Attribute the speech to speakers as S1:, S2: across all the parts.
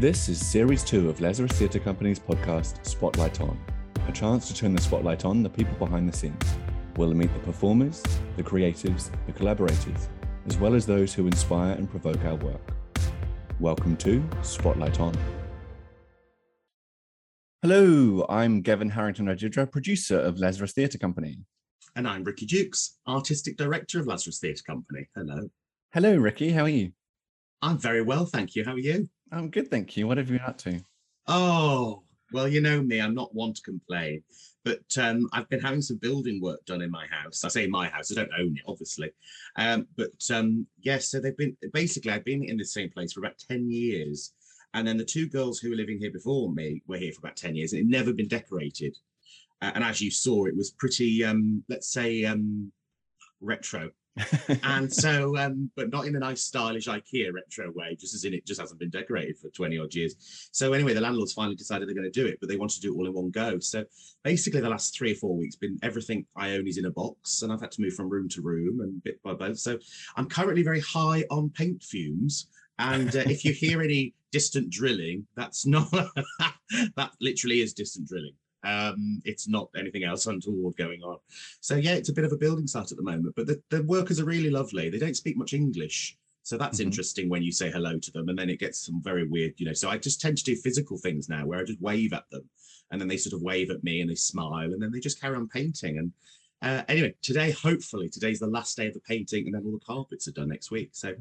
S1: This is Series 2 of Lazarus Theatre Company's podcast, Spotlight On, a chance to turn the spotlight on the people behind the scenes. We'll meet the performers, the creatives, the collaborators, as well as those who inspire and provoke our work. Welcome to Spotlight On. Hello, I'm Gavin Harrington Odedra, producer of Lazarus Theatre Company.
S2: And I'm Ricky Dukes, Artistic Director of Lazarus Theatre Company. Hello.
S1: Hello, Ricky. How are you?
S2: I'm very well, thank you. How are you?
S1: I'm good, thank you. What have you been up to?
S2: Oh, well, you know me, I'm not one to complain, but um, I've been having some building work done in my house. I say my house, I don't own it, obviously. Um, but um, yes, so they've been basically, I've been in the same place for about 10 years. And then the two girls who were living here before me were here for about 10 years and it never been decorated. Uh, and as you saw, it was pretty, um, let's say, um, retro and so, um, but not in a nice, stylish IKEA retro way, just as in it just hasn't been decorated for 20 odd years. So, anyway, the landlords finally decided they're going to do it, but they want to do it all in one go. So, basically, the last three or four weeks, been everything I own is in a box, and I've had to move from room to room and bit by bit. So, I'm currently very high on paint fumes. And uh, if you hear any distant drilling, that's not, that literally is distant drilling. Um, it's not anything else untoward going on. So yeah, it's a bit of a building site at the moment, but the, the workers are really lovely. They don't speak much English. So that's mm-hmm. interesting when you say hello to them, and then it gets some very weird, you know. So I just tend to do physical things now, where I just wave at them, and then they sort of wave at me, and they smile, and then they just carry on painting. And uh, anyway, today, hopefully, today's the last day of the painting, and then all the carpets are done next week. So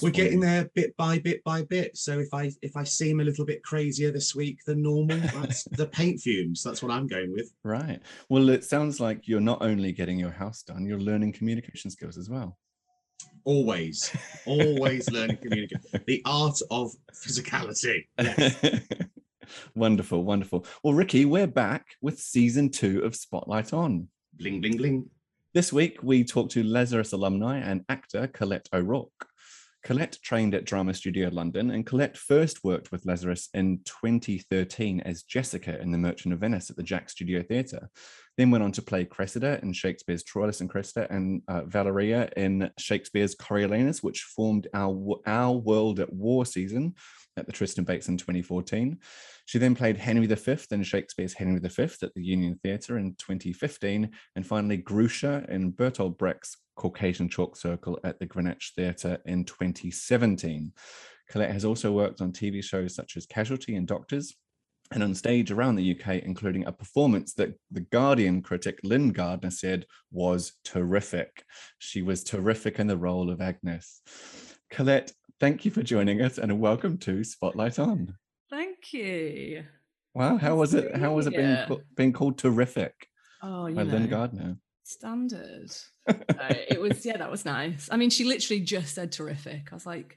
S2: we're getting there bit by bit by bit. So if I if I seem a little bit crazier this week than normal, that's the paint fumes. That's what I'm going with.
S1: Right. Well, it sounds like you're not only getting your house done, you're learning communication skills as well.
S2: Always, always learning communication. The art of physicality. Yes.
S1: wonderful, wonderful. Well, Ricky, we're back with season two of Spotlight On.
S2: Bling, bling, bling.
S1: This week, we talked to Lazarus alumni and actor Colette O'Rourke. Colette trained at Drama Studio London, and Colette first worked with Lazarus in 2013 as Jessica in The Merchant of Venice at the Jack Studio Theatre. Then went on to play Cressida in Shakespeare's Troilus and Cressida and uh, Valeria in Shakespeare's Coriolanus, which formed our, our World at War season at the Tristan Bates in 2014. She then played Henry V in Shakespeare's Henry V at the Union Theatre in 2015, and finally Grusha in Bertolt Brecht's Caucasian Chalk Circle at the Greenwich Theatre in 2017. Colette has also worked on TV shows such as Casualty and Doctors, and on stage around the UK, including a performance that the Guardian critic Lyn Gardner said was terrific. She was terrific in the role of Agnes. Colette, thank you for joining us and welcome to Spotlight On.
S3: Thank you.
S1: Wow, how was it? How was it being being called terrific?
S3: Oh, you
S1: by
S3: know,
S1: Lyn Gardner.
S3: Standard. uh, it was yeah, that was nice. I mean, she literally just said terrific. I was like,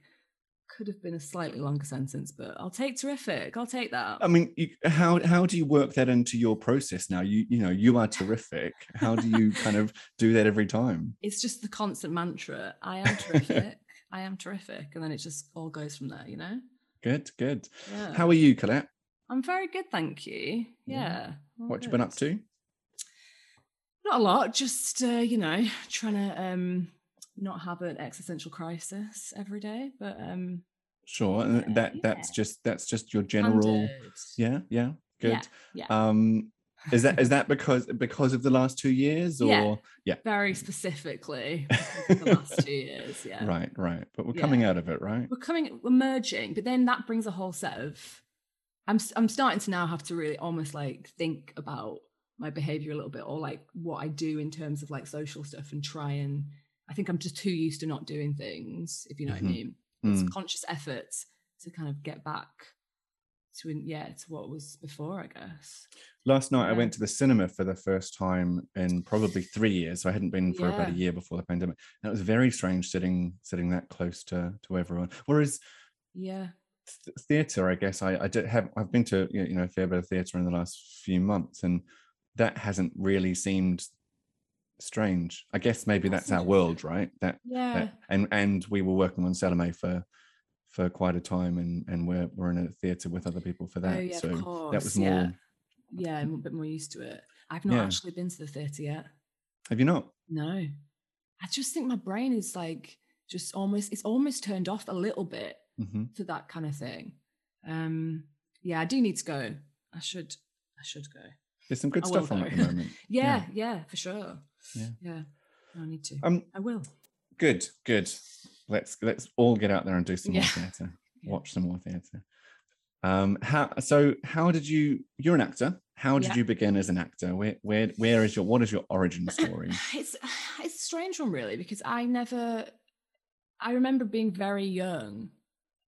S3: could have been a slightly longer sentence, but I'll take terrific. I'll take that.
S1: I mean, you, how how do you work that into your process now? You you know you are terrific. How do you kind of do that every time?
S3: It's just the constant mantra. I am terrific. I am terrific, and then it just all goes from there. You know.
S1: Good, good. Yeah. How are you, Colette?
S3: I'm very good, thank you. Yeah.
S1: What you been up to?
S3: Not a lot, just uh, you know, trying to um not have an existential crisis every day, but um
S1: Sure, yeah, that that's yeah. just that's just your general. Yeah, yeah. Good.
S3: Yeah, yeah.
S1: Um is that is that because because of the last two years or
S3: yeah, yeah. very specifically the last two years yeah
S1: right right but we're yeah. coming out of it right
S3: we're coming we're merging but then that brings a whole set of i'm i'm starting to now have to really almost like think about my behavior a little bit or like what i do in terms of like social stuff and try and i think i'm just too used to not doing things if you know mm-hmm. what i mm-hmm. mean it's mm. conscious efforts to kind of get back to yeah to what was before i guess
S1: last night yeah. i went to the cinema for the first time in probably three years so i hadn't been for yeah. about a year before the pandemic. And it was very strange sitting sitting that close to to everyone. Whereas
S3: yeah.
S1: th- theater i guess. I i did have i've been to you know a fair bit of theater in the last few months and that hasn't really seemed strange. I guess maybe that's, that's our world right? That
S3: yeah.
S1: that, and and we were working on salome for for quite a time and and we're we're in a theater with other people for that. oh,
S3: yeah,
S1: so
S3: that
S1: was more yeah.
S3: Yeah i'm a bit more used to it i've not yeah. actually been to the theater yet
S1: have you not
S3: no i just think my brain is like just almost it's almost turned off a little bit mm-hmm. to that kind of thing Um, yeah, I do need to go. I should. I should go.
S1: There's some good
S3: I
S1: stuff on at the moment.
S3: Yeah, yeah, for sure.
S1: Yeah.
S3: yeah. I need to.
S1: Um,
S3: I will.
S1: good, good. Let's let's all get out there and do some more theatre.
S3: Yeah.
S1: Watch some more theatre. Um, how so? How did you? You're an actor. How did
S3: Yeah.
S1: you begin as an actor? Where where where is your what is your origin story?
S3: it's it's a strange one really because I never I remember being very young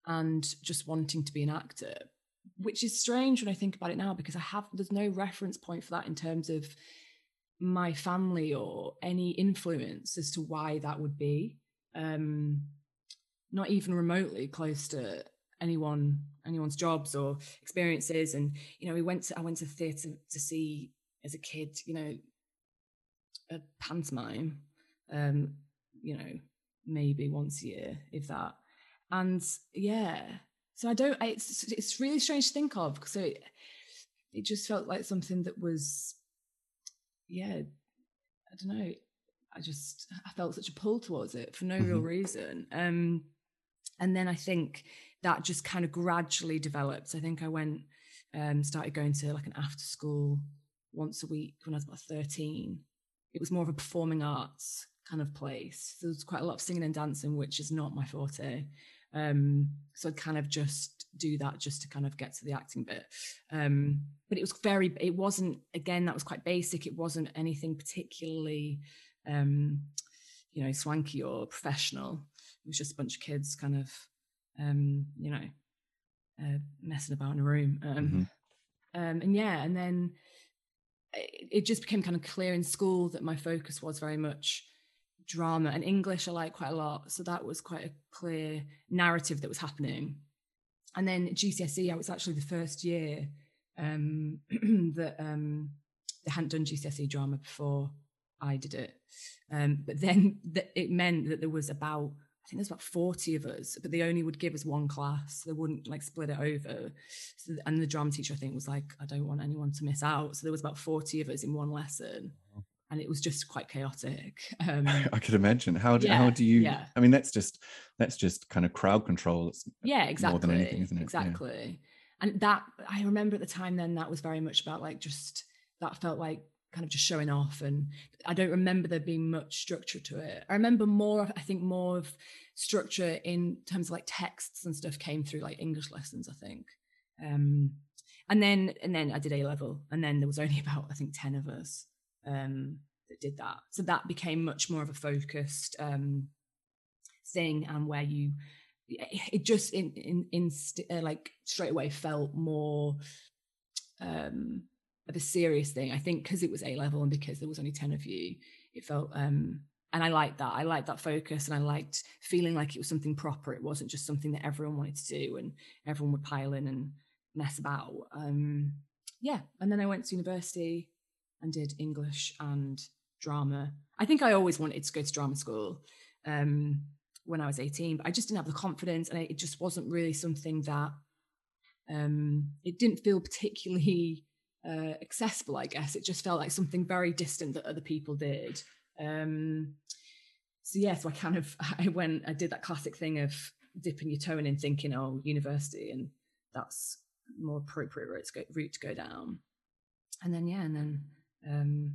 S3: and just wanting to be an actor, which is strange when I think about it now because I have there's no reference point for that in terms of my family or any influence as to why that would be. Um not even remotely close to anyone anyone's jobs or experiences. And you know we went to I went to theatre to see as a kid you know a pantomime um you know maybe once a year if that. And yeah so i don't I- it's it's really strange to think of because it, it just felt like something that was yeah i don't know i just i felt such a pull towards it for no real
S1: Mhm.
S3: reason. Um and then i think that just kind of gradually developed i think i went um started going to like an after school once a week when i was about 13 it was more of a performing arts kind of place. There was quite a lot of singing and dancing, which is not my forte. Um, so I'd kind of just do that just to kind of get to the acting bit. Um, but it was very, it wasn't, again, that was quite basic. It wasn't anything particularly, um, you know, swanky or professional. It was just a bunch of kids kind of, um, you know, uh, messing about in a room. Um,
S1: Mhm.
S3: um, and yeah, and then it, it just became kind of clear in school that my focus was very much drama and English I like quite a lot. So that was quite a clear narrative that was happening. And then GCSE, I was actually the first year um, that um, they hadn't done GCSE drama before I did it. Um, but then th- it meant that there was about, I think there's about 40 of us, but they only would give us one class. They wouldn't like split it over. So, and the drama teacher, I think, was like, I don't want anyone to miss out. So there was about 40 of us in one lesson. And it was just quite chaotic. Um,
S1: I could imagine. How do how do you?
S3: yeah.
S1: I mean, that's just that's just kind of crowd control. It's
S3: yeah exactly
S1: more than anything, isn't it? Yeah.
S3: exactly and that i remember at the time then that was very much about like just that felt like kind of just showing off and i don't remember there being much structure to it. I remember more i think more of structure in terms of like texts and stuff came through like english lessons i think. Um and then and then i did a level and then there was only about i think 10 of us um that did that. So that became much more of a focused um thing and where you it just in in, in st- uh, like straight away felt more um of a serious thing. I think because it was a level and because there was only 10 of you it felt um and i liked that. I liked that focus and i liked feeling like it was something proper. It wasn't just something that everyone wanted to do and everyone would pile in and mess about. Um yeah and then i went to university and did english and drama. I think i always wanted to go to drama school um when I was 18, but I just didn't have the confidence and it just wasn't really something that um it didn't feel particularly uh accessible, I guess. It just felt like something very distant that other people did. Um so yeah, so I kind of I went, I did that classic thing of dipping your toe in and thinking, oh, university, and that's more appropriate route to go route to go down. And then yeah, and then um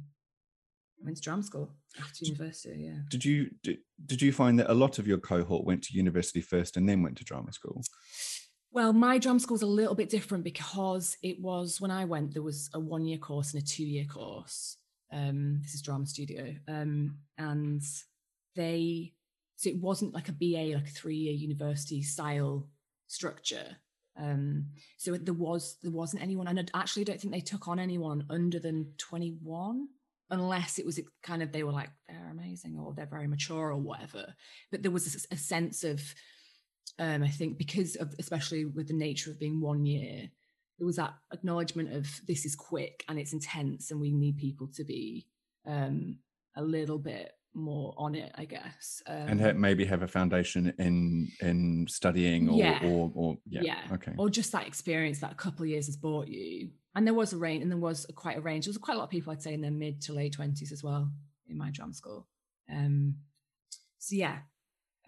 S3: I went to drama school after university, yeah.
S1: Did you did, did you find that a lot of your cohort went to university first and then went to drama school?
S3: Well, my drum school's a little bit different because it was when I went, there was a one year course and a two year course. Um, this is drama studio. Um, and they, so it wasn't like a BA, like a three year university style structure. Um, so there was, there wasn't anyone, and I actually don't think they took on anyone under than 21 unless it was kind of, they were like, they're amazing or they're very mature or whatever. But there was a, a sense of, um, I think because of especially with the nature of being one year, there was that acknowledgement of this is quick and it's intense, and we need people to be um, a little bit more on it, I guess. Um,
S1: and ha- maybe have a foundation in in studying or
S3: Yeah.
S1: or, or yeah.
S3: yeah,
S1: okay
S3: or just that experience that a couple of years has brought you. And there was a range, and there was a, quite a range. There was quite a lot of people, I'd say, in their mid to late twenties as well in my drum school. Um, so yeah,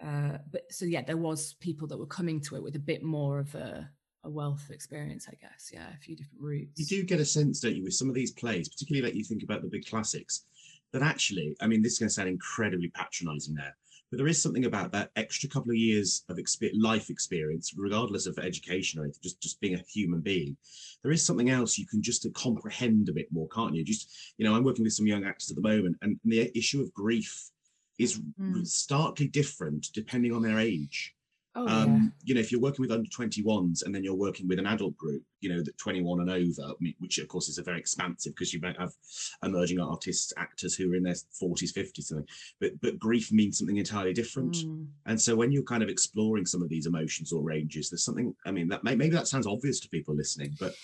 S3: uh, but so yeah, there was people that were coming to it with a bit more of a a wealth of experience, I guess. Yeah, a few different routes.
S2: You do get a sense, don't you, with some of these plays, particularly like you think about the big classics, that actually, I mean, this is going to sound incredibly patronizing there, but there is something about that extra couple of years of exp- life experience, regardless of education or anything, just, just being a human being. There is something else you can just comprehend a bit more, can't you? Just, you know, I'm working with some young actors at the moment, and the issue of grief is mm. starkly different depending on their age. Oh, um, yeah. You know, if you're working with under 21s and then you're working with an adult group, you know, that 21 and over, which of course is a very expansive because you might have emerging artists, actors who are in their 40s, 50s, something. But but grief means something entirely different. Mm. And so when you're kind of exploring some of these emotions or ranges, there's something. I mean, that may, maybe that sounds obvious to people listening, but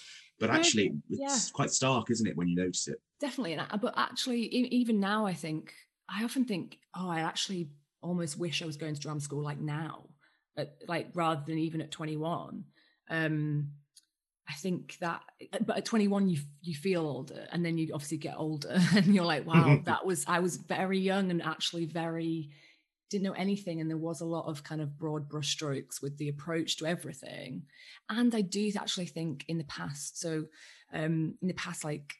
S2: but actually, it's yeah. quite stark, isn't it, when you notice it?
S3: Definitely. But actually, even now, I think I often think, oh, I actually almost wish I was going to drama school like now at, like rather than even at 21 um i think that but at 21 you you feel older and then you obviously get older and you're like wow that was i was very young and actually very didn't know anything and there was a lot of kind of broad brushstrokes with the approach to everything. And i do actually think in the past so um in the past like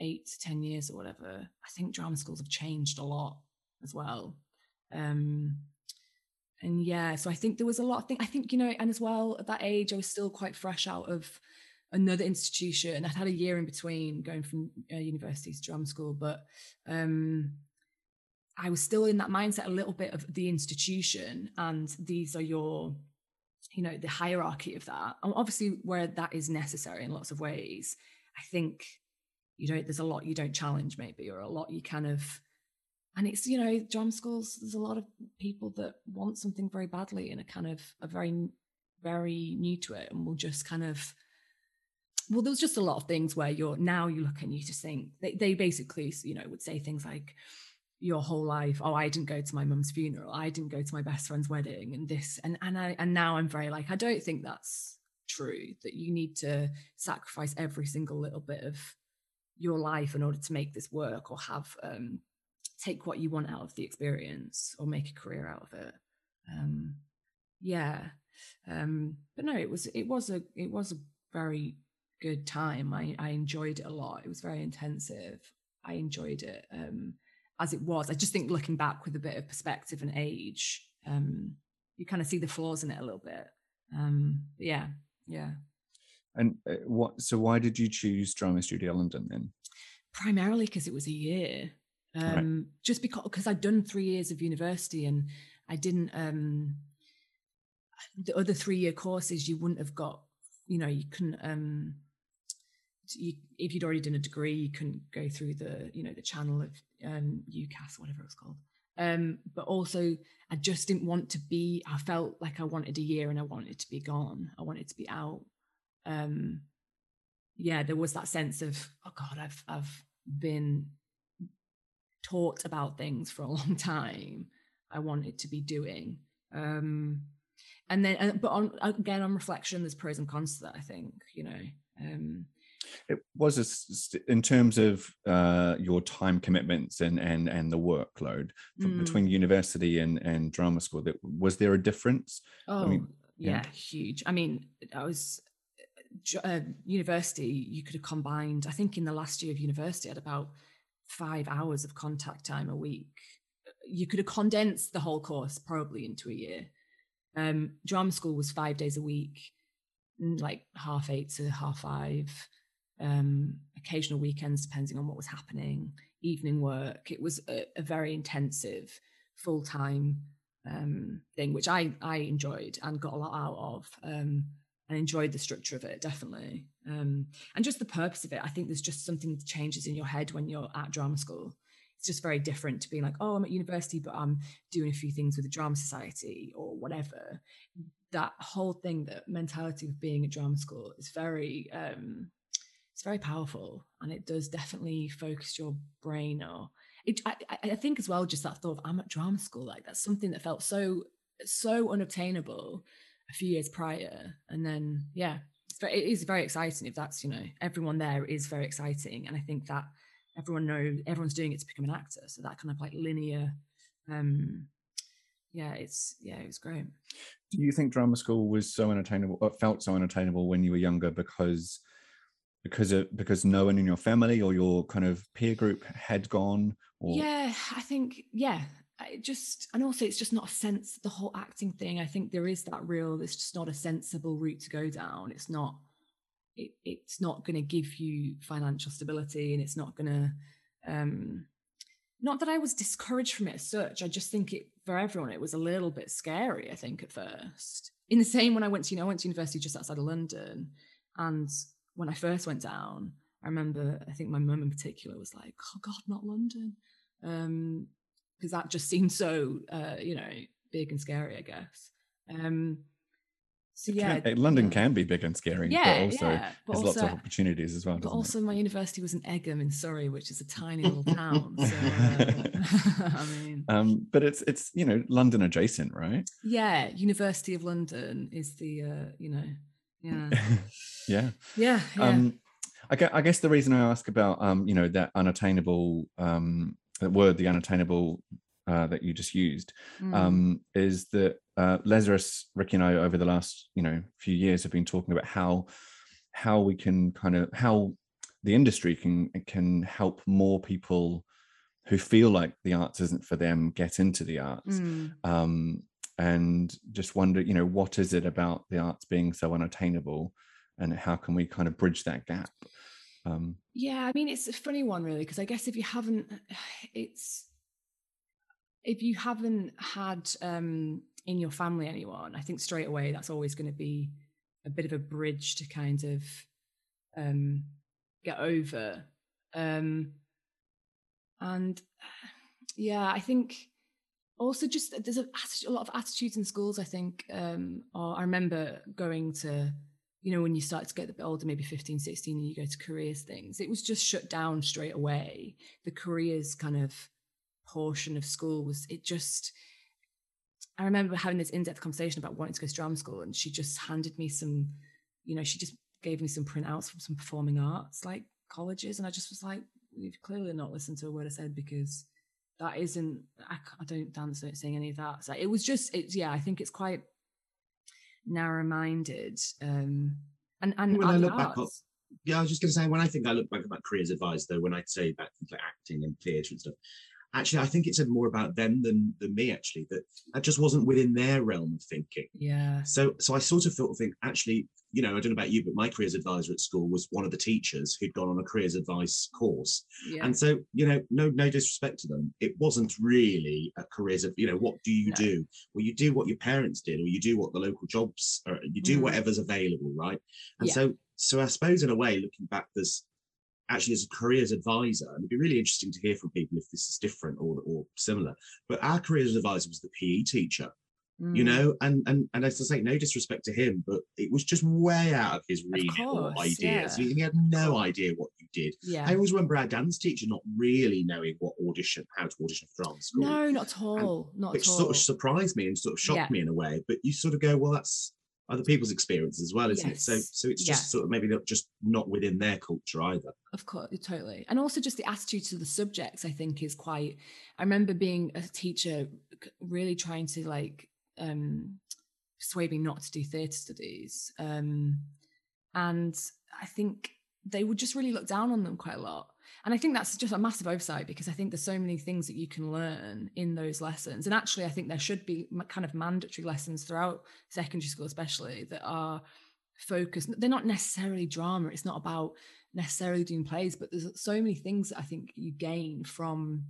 S3: eight to ten years or whatever i think drama schools have changed a lot as well um and yeah, so I think there was a lot of things. I think, you know, and as well at that age, I was still quite fresh out of another institution. I'd had a year in between going from uh, university to drama school, but um, I was still in that mindset a little bit of the institution. And these are your, you know, the hierarchy of that. And obviously, where that is necessary in lots of ways, I think, you know, there's a lot you don't challenge maybe, or a lot you kind of, and it's you know drama schools there's a lot of people that want something very badly and are kind of are very very new to it and will just kind of well there's just a lot of things where you're now you look and you just think they, they basically you know would say things like your whole life oh i didn't go to my mum's funeral i didn't go to my best friend's wedding and this and and i and now i'm very like i don't think that's true that you need to sacrifice every single little bit of your life in order to make this work or have um take what you want out of the experience or make a career out of it. Um yeah um but no it was it was a it was a very good time. I i enjoyed it a lot. It was very intensive. I enjoyed it um as it was. I just think looking back with a bit of perspective and age um you kind of see the flaws in it a little bit. Um yeah yeah
S1: and uh, what so why did you choose drama studio london then?
S3: Primarily because it was a year. Um, right. just because because I'd done three years of university and I didn't um, the other three year courses you wouldn't have got you know you couldn't um, you, if you'd already done a degree you couldn't go through the you know the channel of um, UCAS whatever it was called. Um, but also I just didn't want to be I felt like I wanted a year and I wanted to be gone. I wanted to be out um, yeah there was that sense of oh god I've I've been taught about things for a long time i wanted to be doing um and then but on again on reflection there's pros and cons to that i think you know um
S1: it was a, in terms of uh, your time commitments and and and the workload mm. between university and and drama school that was there a difference
S3: oh I mean, yeah. yeah. huge i mean i was uh, university you could have combined i think in the last year of university i had about five hours of contact time a week. You could have condensed the whole course probably into a year. Um, drama school was five days a week, like half eight to half five, um, occasional weekends, depending on what was happening, evening work. It was a, a very intensive, full time um, thing, which I, I enjoyed and got a lot out of. Um, and enjoyed the structure of it definitely. Um, and just the purpose of it. I think there's just something that changes in your head when you're at drama school. It's just very different to being like oh i'm at university but i'm doing a few things with the drama society or whatever. That whole thing that mentality of being at drama school is very um, it's very powerful and it does definitely focus your brain or it, I, I think as well just that thought of i'm at drama school like that's something that felt so so unobtainable a few years prior. And then, yeah, it's very, it is very exciting if that's, you know, everyone there is very exciting. And I think that everyone knows, everyone's doing it to become an actor. So that kind of like linear, um, yeah, it's yeah, it was great.
S1: Do you think drama school was so unattainable, or felt so unattainable when you were younger because because of because no one in your family or your kind of peer group had gone? Or...
S3: Yeah, I think yeah. I just and also it's just not a sense the whole acting thing. I think there is that real. It's just not a sensible route to go down. It's not. It, it's not going to give you financial stability, and it's not going to um, not that I was discouraged from it as such. I just think it for everyone it was a little bit scary. I think at first. In the same when I went to you know I went to university just outside of London, and when I first went down, I remember I think my mum in particular was like, "Oh God, not London," because that just seems so uh, you know big and scary. I guess. Um,
S1: so yeah, can, London can be big and scary, yeah, but also yeah. But there's also, lots of opportunities as well.
S3: But also, it? my university was in Egham in Surrey, which is a tiny little town. So, uh, I mean,
S1: um, but it's it's you know London adjacent, right?
S3: Yeah, University of London is the uh, you know, yeah,
S1: yeah,
S3: yeah. yeah.
S1: Um, I I guess the reason I ask about um, you know that unattainable um, that word, the unattainable uh, that you just used, mm. um, is that uh, Lazarus, Ricky, and I over the last you know few years have been talking about how how we can kind of how the industry can can help more people who feel like the arts isn't for them get into the arts mm. um, and just wonder you know what is it about the arts being so unattainable and how can we kind of bridge that gap
S3: um, yeah i mean it's a funny one really because i guess if you haven't it's if you haven't had um, in your family anyone, I think straight away that's always going to be a bit of a bridge to kind of um, get over. Um, and yeah, I think also just there's a, a lot of attitudes in schools. I think, um, or I remember going to, you know, when you start to get a bit older, maybe 15, 16, and you go to careers things, it was just shut down straight away. The careers kind of portion of school was it just I remember having this in-depth conversation about wanting to go to drama school and she just handed me some, you know, she just gave me some printouts from some performing arts like colleges and I just was like, you've clearly not listened to a word I said because that isn't I, I don't dance don't sing any of that. So it was just it's yeah, I think it's quite narrow-minded. Um and and
S2: when I look arts, back yeah, I was just going to say when I think I look back about careers advice, though, when I say about things like acting and theatre and stuff, actually i think it said more about them than than me actually that that just wasn't within their realm of thinking
S3: yeah
S2: so so i sort of thought think actually you know i don't know about you but my careers advisor at school was one of the teachers who'd gone on a careers advice course yeah. and so you know no no disrespect to them it wasn't really a careers of you know what do you no. do well you do what your parents did or you do what the local jobs are you do mm. whatever's available right and yeah. so so i suppose in a way looking back there's actually as a careers advisor, and it'd be really interesting to hear from people if this is different or, or similar. But our careers advisor was the PE teacher, mm. you know, and and and as I say, no disrespect to him, but it was just way out of his remit or ideas. Yeah. He had no idea what you did.
S3: Yeah.
S2: I always remember our dance teacher not really knowing what audition, how to audition for drama school.
S3: No, not at all. And, not
S2: which
S3: at all.
S2: sort of surprised me and sort of shocked yeah. me in a way. But you sort of go, well, that's other people's experience as well, isn't yes. it? So so it's just yeah. sort of maybe not just not within their culture either.
S3: Of course, totally. And also just the attitude to the subjects, I think, is quite I remember being a teacher really trying to like um persuade me not to do theatre studies. Um and I think they would just really look down on them quite a lot and I think that's just a massive oversight because I think there's so many things that you can learn in those lessons. And actually, I think there should be kind of mandatory lessons throughout secondary school, especially that are focused. They're not necessarily drama. It's not about necessarily doing plays, but there's so many things that I think you gain from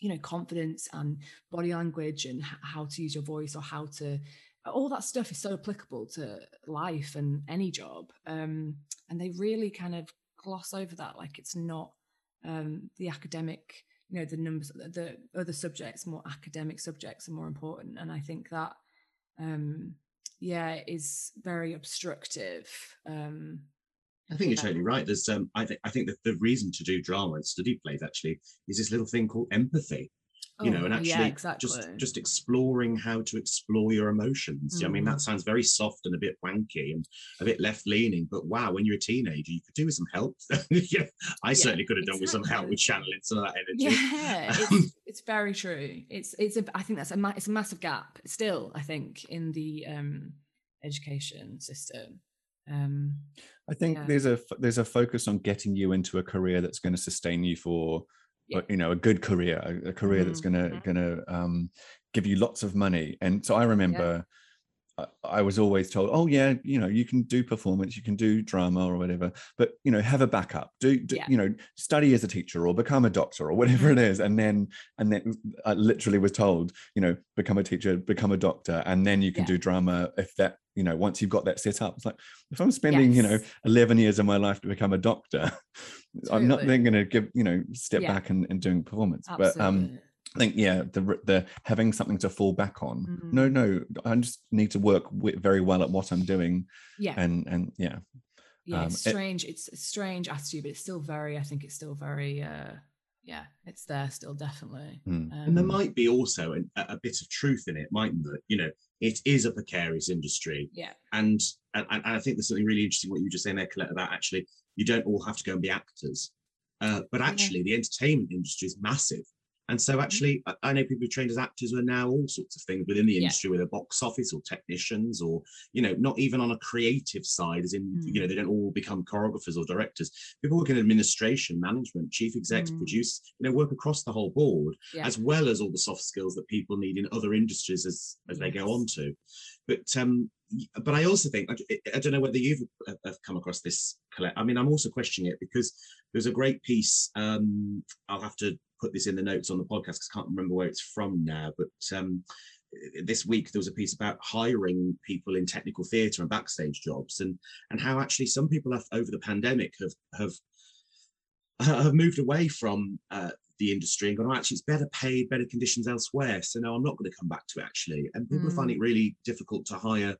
S3: you know confidence and body language and how to use your voice or how to all that stuff is so applicable to life and any job um, and they really kind of gloss over that like it's not um, the academic, you know, the numbers, the other subjects, more academic subjects are more important. And I think that, um, yeah, is very obstructive. Um,
S2: I think you're totally right. There's, um, I think, I think that the reason to do drama and study plays actually is this little thing called empathy. You know, and
S3: Oh, yeah,
S2: actually
S3: exactly.
S2: just just exploring how to explore your emotions. I mean,
S3: Mm.
S2: that sounds very soft and a bit wanky and a bit left leaning, but wow, when you're a teenager, you could do with some help. yeah, I certainly could have done with some help with channeling some of that energy.
S3: Yeah, it's, it's very true. It's it's a I think that's a ma- it's a massive gap still. I think in the um, education system. Um,
S1: I think
S3: Yeah.
S1: there's a f- there's a focus on getting you into a career that's going to sustain you for
S3: Yeah.
S1: uh, you know a good career, a, a career that's going to
S3: Mhm.
S1: going to um, give you lots of money. And so I remember I, I was always told, oh yeah, you know you can do performance, you can do drama or whatever, but you know have a backup. Do, do
S3: Yeah.
S1: you know study as a teacher or become a doctor or whatever it is, and then and then I literally was told, you know, become a teacher, become a doctor, and then you can
S3: Yeah.
S1: do drama if that you know once you've got that set up. It's like if I'm spending you know 11 years of my life to become a doctor i'm not then going to give you know step
S3: Yeah.
S1: back and, and doing performance but um i think yeah the the having something to fall back on no
S3: Mm.
S1: no i just need to work very well at what i'm doing
S3: yeah,
S1: and and yeah
S3: yeah.
S1: um,
S3: It's
S1: it-
S3: strange. it's a strange attitude, but it's still very. I think it's still very. uh Yeah, it's there still, definitely.
S1: mm,
S2: And there
S3: Um,
S2: might be also an, a, a bit of truth in it, mightn't there? You know, it is a precarious industry.
S3: yeah,
S2: And, and, and I think there's something really interesting what you were just saying there, Colette, about actually you don't all have to go and be actors. Uh, but
S3: Yeah.
S2: actually, the entertainment industry is massive. And so, actually, I- know people who trained as actors are now all sorts of things within the
S3: Yeah.
S2: industry, whether box office or technicians, or you know, not even on a creative side, as in you
S3: Mm.
S2: know, they don't all become choreographers or directors. People work in administration, management, chief execs,
S3: Mm.
S2: produce, you know, work across the whole board
S3: yeah.
S2: as well as all the soft skills that people need in other industries as as they go on to. But um, but I also think I, I don't know whether you've uh, have come across this. Colette. I mean, I'm also questioning it because there's a great piece. Um, I'll have to put this in the notes on the podcast because I can't remember where it's from now. But um, this week there was a piece about hiring people in technical theatre and backstage jobs, and and how actually some people have over the pandemic have have have moved away from uh, the industry and gone, oh, actually, it's better paid, better conditions elsewhere. So no, I'm not going to come back to it actually. And people
S3: Mm.
S2: find it really difficult to hire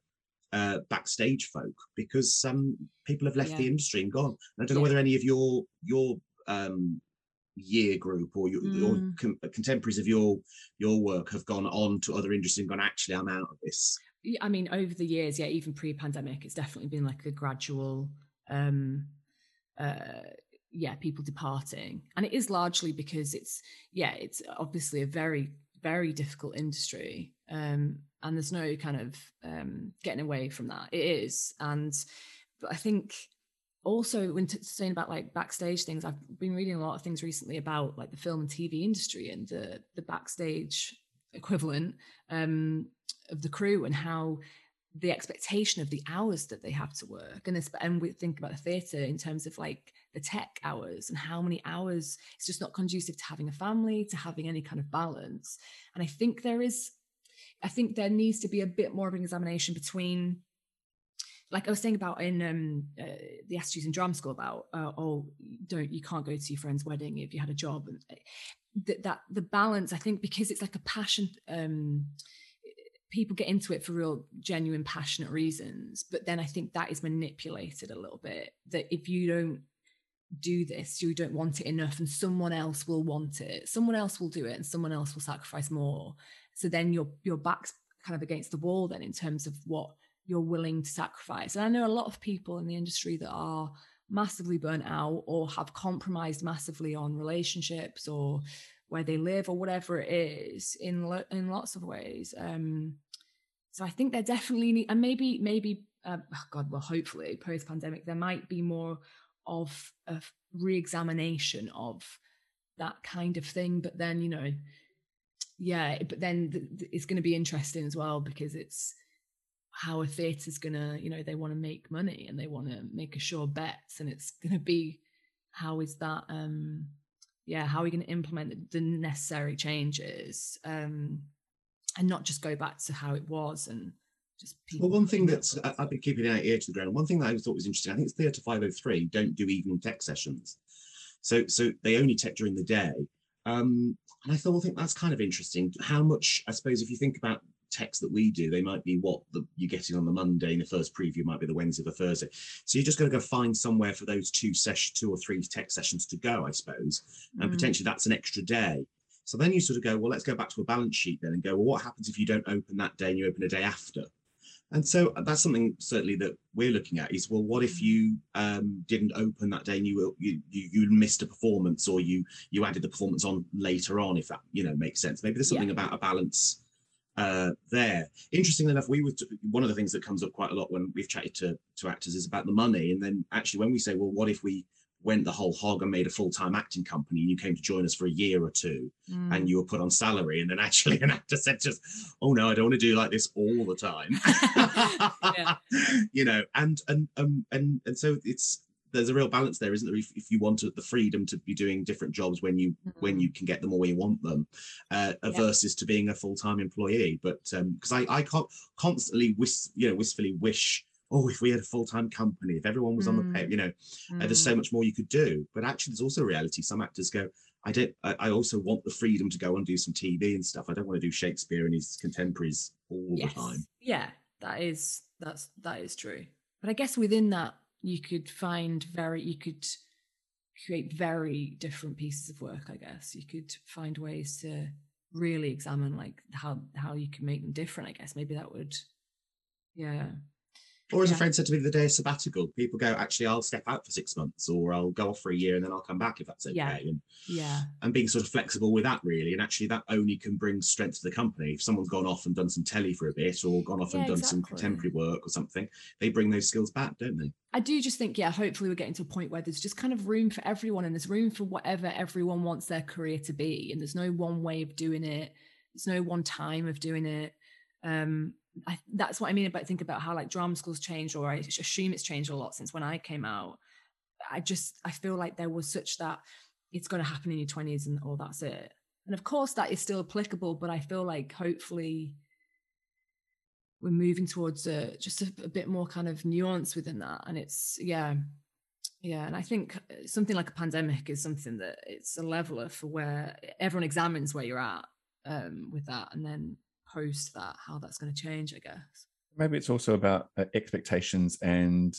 S2: uh, backstage folk because some people have left the
S3: Yeah.
S2: industry and gone. And I don't know whether any of your your um, year group or your, your
S3: Mm.
S2: com- contemporaries of your your work have gone on to other industries and gone, actually, I'm out of this.
S3: I mean, over the years, yeah, even pre-pandemic, it's definitely been like a gradual, um, uh, yeah, people departing, and it is largely because it's, yeah, it's obviously a very, very difficult industry, um, and there's no kind of um, getting away from that. It is, and but I think also when t- saying about like backstage things, I've been reading a lot of things recently about like the film and TV industry and the the backstage equivalent um, of the crew and how the expectation of the hours that they have to work and this and we think about the theatre in terms of like the tech hours and how many hours it's just not conducive to having a family to having any kind of balance and i think there is i think there needs to be a bit more of an examination between like I was saying about in um, uh, the attitudes in drama school about uh, oh don't you can't go to your friend's wedding if you had a job. And uh, that that the balance I think because it's like a passion um, people get into it for real genuine passionate reasons but then I think that is manipulated a little bit that if you don't do this you don't want it enough and someone else will want it. Someone else will do it and someone else will sacrifice more so then your your back's kind of against the wall then in terms of what you're willing to sacrifice. And I know a lot of people in the industry that are massively burnt out or have compromised massively on relationships or where they live or whatever it is in lo- in lots of ways. Um, so I think there definitely need, and maybe maybe uh, oh God, well, hopefully post pandemic there might be more of a re-examination of that kind of thing. But then you know, yeah, but then th- th- it's going to be interesting as well because it's how a theatre's gonna, you know, they want to make money and they want to make a sure bets, and it's gonna be how is that, um, yeah, how are we going to implement the- the necessary changes, um, and not just go back to how it was and just people.
S2: Well, one thing that's I, I've been keeping an ear to the ground. One thing that I thought was interesting, I think it's Theatre 503 don't do evening tech sessions, so so they only tech during the day. Um, and I thought, I think that's kind of interesting. How much, I suppose, if you think about texts that we do, they might be what the, you're getting on the Monday, and the first preview might be the Wednesday, the Thursday. So you're just going to go find somewhere for those two sessions, two or three tech sessions to go, I suppose, and
S3: Mm.
S2: potentially that's an extra day. So then you sort of go, well, let's go back to a balance sheet then and go, well, what happens if you don't open that day and you open a day after? And so uh, that's something certainly that we're looking at is well, what if you um, didn't open that day and you, you you missed a performance or you you added the performance on later on, if that you know makes sense. Maybe there's something yeah. about a balance uh, there. Interestingly enough, we were one of the things that comes up quite a lot when we've chatted to to actors is about the money, and then actually when we say, well, what if we went the whole hog and made a full-time acting company you came to join us for a year or two mm. and you were put on salary and then actually an actor said just oh no i don't want to do like this all the time you know and and um and and so it's there's a real balance there isn't there if, if you want the freedom to be doing different jobs when you mm-hmm. when you can get them or when you want them uh, yeah. versus to being a full-time employee but um because i i can't constantly wish you know wistfully wish oh, if we had a full time company, if everyone was mm. on the pay, mm. you know, mm. uh, there's so mm. much more you could do. But actually, there's also a reality. Some actors go, I don't, I, I, also want the freedom to go and do some TV and stuff. I don't want to do Shakespeare and his contemporaries all yes. the time.
S3: Yeah, that is, that's, that is true. But I guess within that, you could find very, you could create very different pieces of work, I guess. You could find ways to really examine like how, how you can make them different, I guess. Maybe that would, yeah
S2: or as yeah. a friend said to me the day of sabbatical, people go, actually, I'll step out for six months or I'll go off for a year and then I'll come back if that's okay.
S3: Yeah.
S2: And,
S3: yeah.
S2: and being sort of flexible with that really. And actually that only can bring strength to the company. If someone's gone off and done some telly for a bit or gone off yeah, and done exactly. some contemporary work or something, they bring those skills back, don't they?
S3: I do just think, yeah, hopefully we're getting to a point where there's just kind of room for everyone and there's room for whatever everyone wants their career to be. And there's no one way of doing it. There's no one time of doing it. Um, I, that's what I mean about think about how like drama schools changed, or I assume it's changed a lot since when I came out. I just I feel like there was such that it's going to happen in your twenties and oh that's it. And of course that is still applicable, but I feel like hopefully we're moving towards a, just a, a bit more kind of nuance within that. And it's yeah, yeah. And I think uh, something like a pandemic is something that it's a leveler for where everyone examines where you're at um, with that, and then post that how that's going to change i guess.
S1: Maybe it's also about uh, expectations and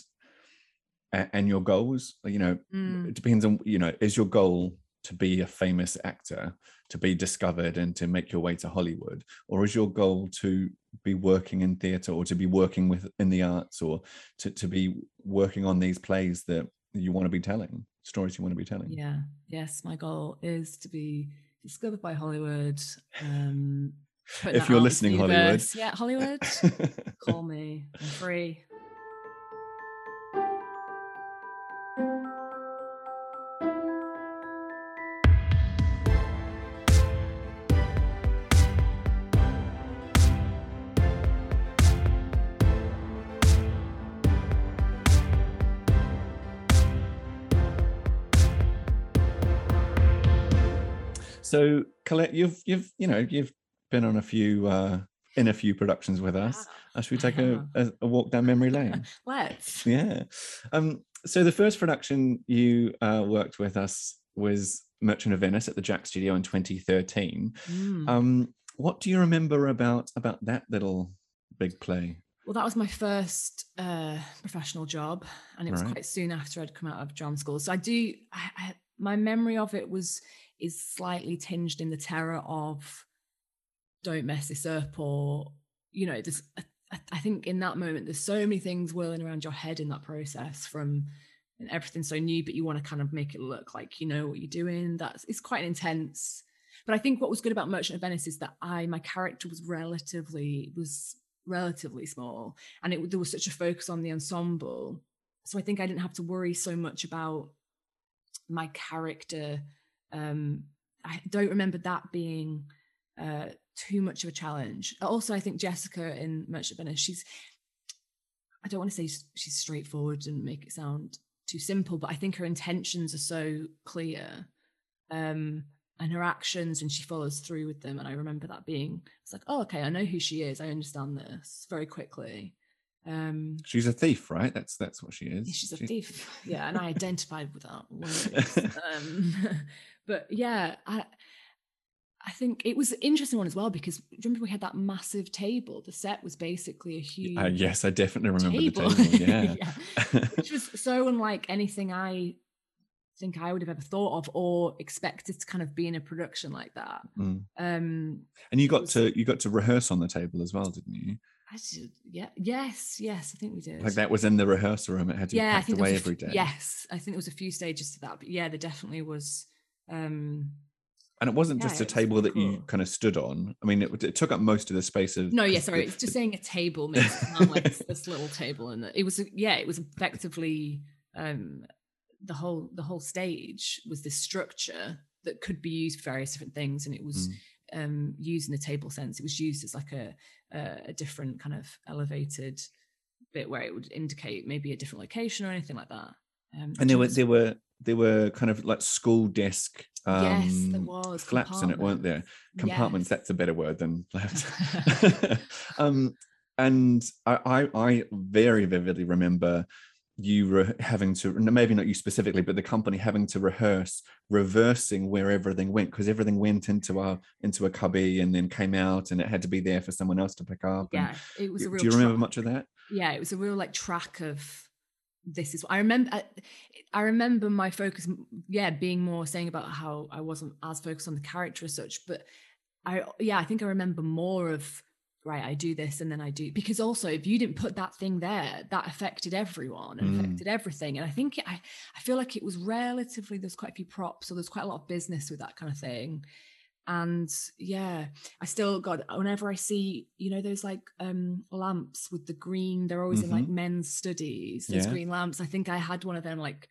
S1: and your goals you know mm. it depends on you know is your goal to be a famous actor to be discovered and to make your way to hollywood? Or is your goal to be working in theater or to be working with in the arts or to, to be working on these plays that you want to be telling stories you want to be telling?
S3: Yeah. Yes my goal is to be discovered by hollywood um
S1: if you're listening, Hollywood.
S3: Yeah, Hollywood. Call me. I'm free.
S1: So Colette, you've you've you know you've been on a few uh, in a few productions with us. Wow. Should we take a, a, a, walk down memory lane?
S3: Let's.
S1: Yeah. Um, so the first production you uh, worked with us was Merchant of Venice at the Jack Studio in 2013. Mm. Um, what do you remember about about that little big play?
S3: Well, that was my first uh, professional job, and it was right. quite soon after I'd come out of drama school. So I do, I, I, my memory of it was is slightly tinged in the terror of don't mess this up or you know there's I think in that moment there's so many things whirling around your head in that process from and everything's so new but you want to kind of make it look like you know what you're doing. That's it's quite intense. But i think what was good about merchant of venice is that i my character was relatively was relatively small and it there was such a focus on the ensemble. So i think i didn't have to worry so much about my character. Um i don't remember that being uh too much of a challenge. Also, I think Jessica in Merchant of Venice, she's I don't want to say she's straightforward and make it sound too simple, but I think her intentions are so clear. Um, and her actions and she follows through with them. And I remember that being it's like, oh, okay, I know who she is. I understand this very quickly. Um,
S1: she's a thief, right? That's that's what she is.
S3: She's a thief. Yeah, and I identified with that. um, but yeah, I I think it was an interesting one as well because remember we had that massive table. The set was basically a huge.
S1: Uh, yes, I definitely remember table. the table. Yeah,
S3: yeah. which was so unlike anything I think I would have ever thought of or expected to kind of be in a production like that.
S1: Mm.
S3: Um,
S1: And you got
S3: was-
S1: to you got to rehearse on the table as well, didn't you?
S3: I did, yeah, yes, yes, I think we did.
S1: Like that was in the rehearsal room. It had to be
S3: yeah, I
S1: packed away
S3: a
S1: every day.
S3: Yes, I think there was a few stages to that, but yeah, there definitely was. Um,
S1: And it wasn't
S3: Yeah,
S1: just a table that you kind of stood on. I mean, it, it took up most of the space of.
S3: no, yeah, sorry, it's just saying a table makes it like this little table, and it was yeah, it was effectively um, the whole the whole stage was this structure that could be used for various different things, and it was
S1: Mm.
S3: um, used in a table sense. It was used as like a a, a different kind of elevated bit where it would indicate maybe a different location or anything like that. Um,
S1: and there were there were there were kind of like school desk um,
S3: yes, there was
S1: flaps in it, weren't there? Compartments.
S3: Yes.
S1: That's a better word than flaps. um, and I, I I very vividly remember you re- having to maybe not you specifically but the company having to rehearse reversing where everything went because everything went into a into a cubby and then came out and it had to be there for someone else to pick up
S3: yeah, it was a real.
S1: do you remember
S3: track.
S1: much of that
S3: yeah it was a real like track of this is what i remember I, I remember my focus yeah being more saying about how i wasn't as focused on the character as such but i yeah i think i remember more of right i do this and then i do because also if you didn't put that thing there that affected everyone and
S1: Mm.
S3: affected everything and i think i i feel like it was relatively there's quite a few props so there's quite a lot of business with that kind of thing and yeah i still got whenever i see you know those like um lamps with the green they're always in like men's studies those
S1: Yeah.
S3: green lamps i think i had one of them like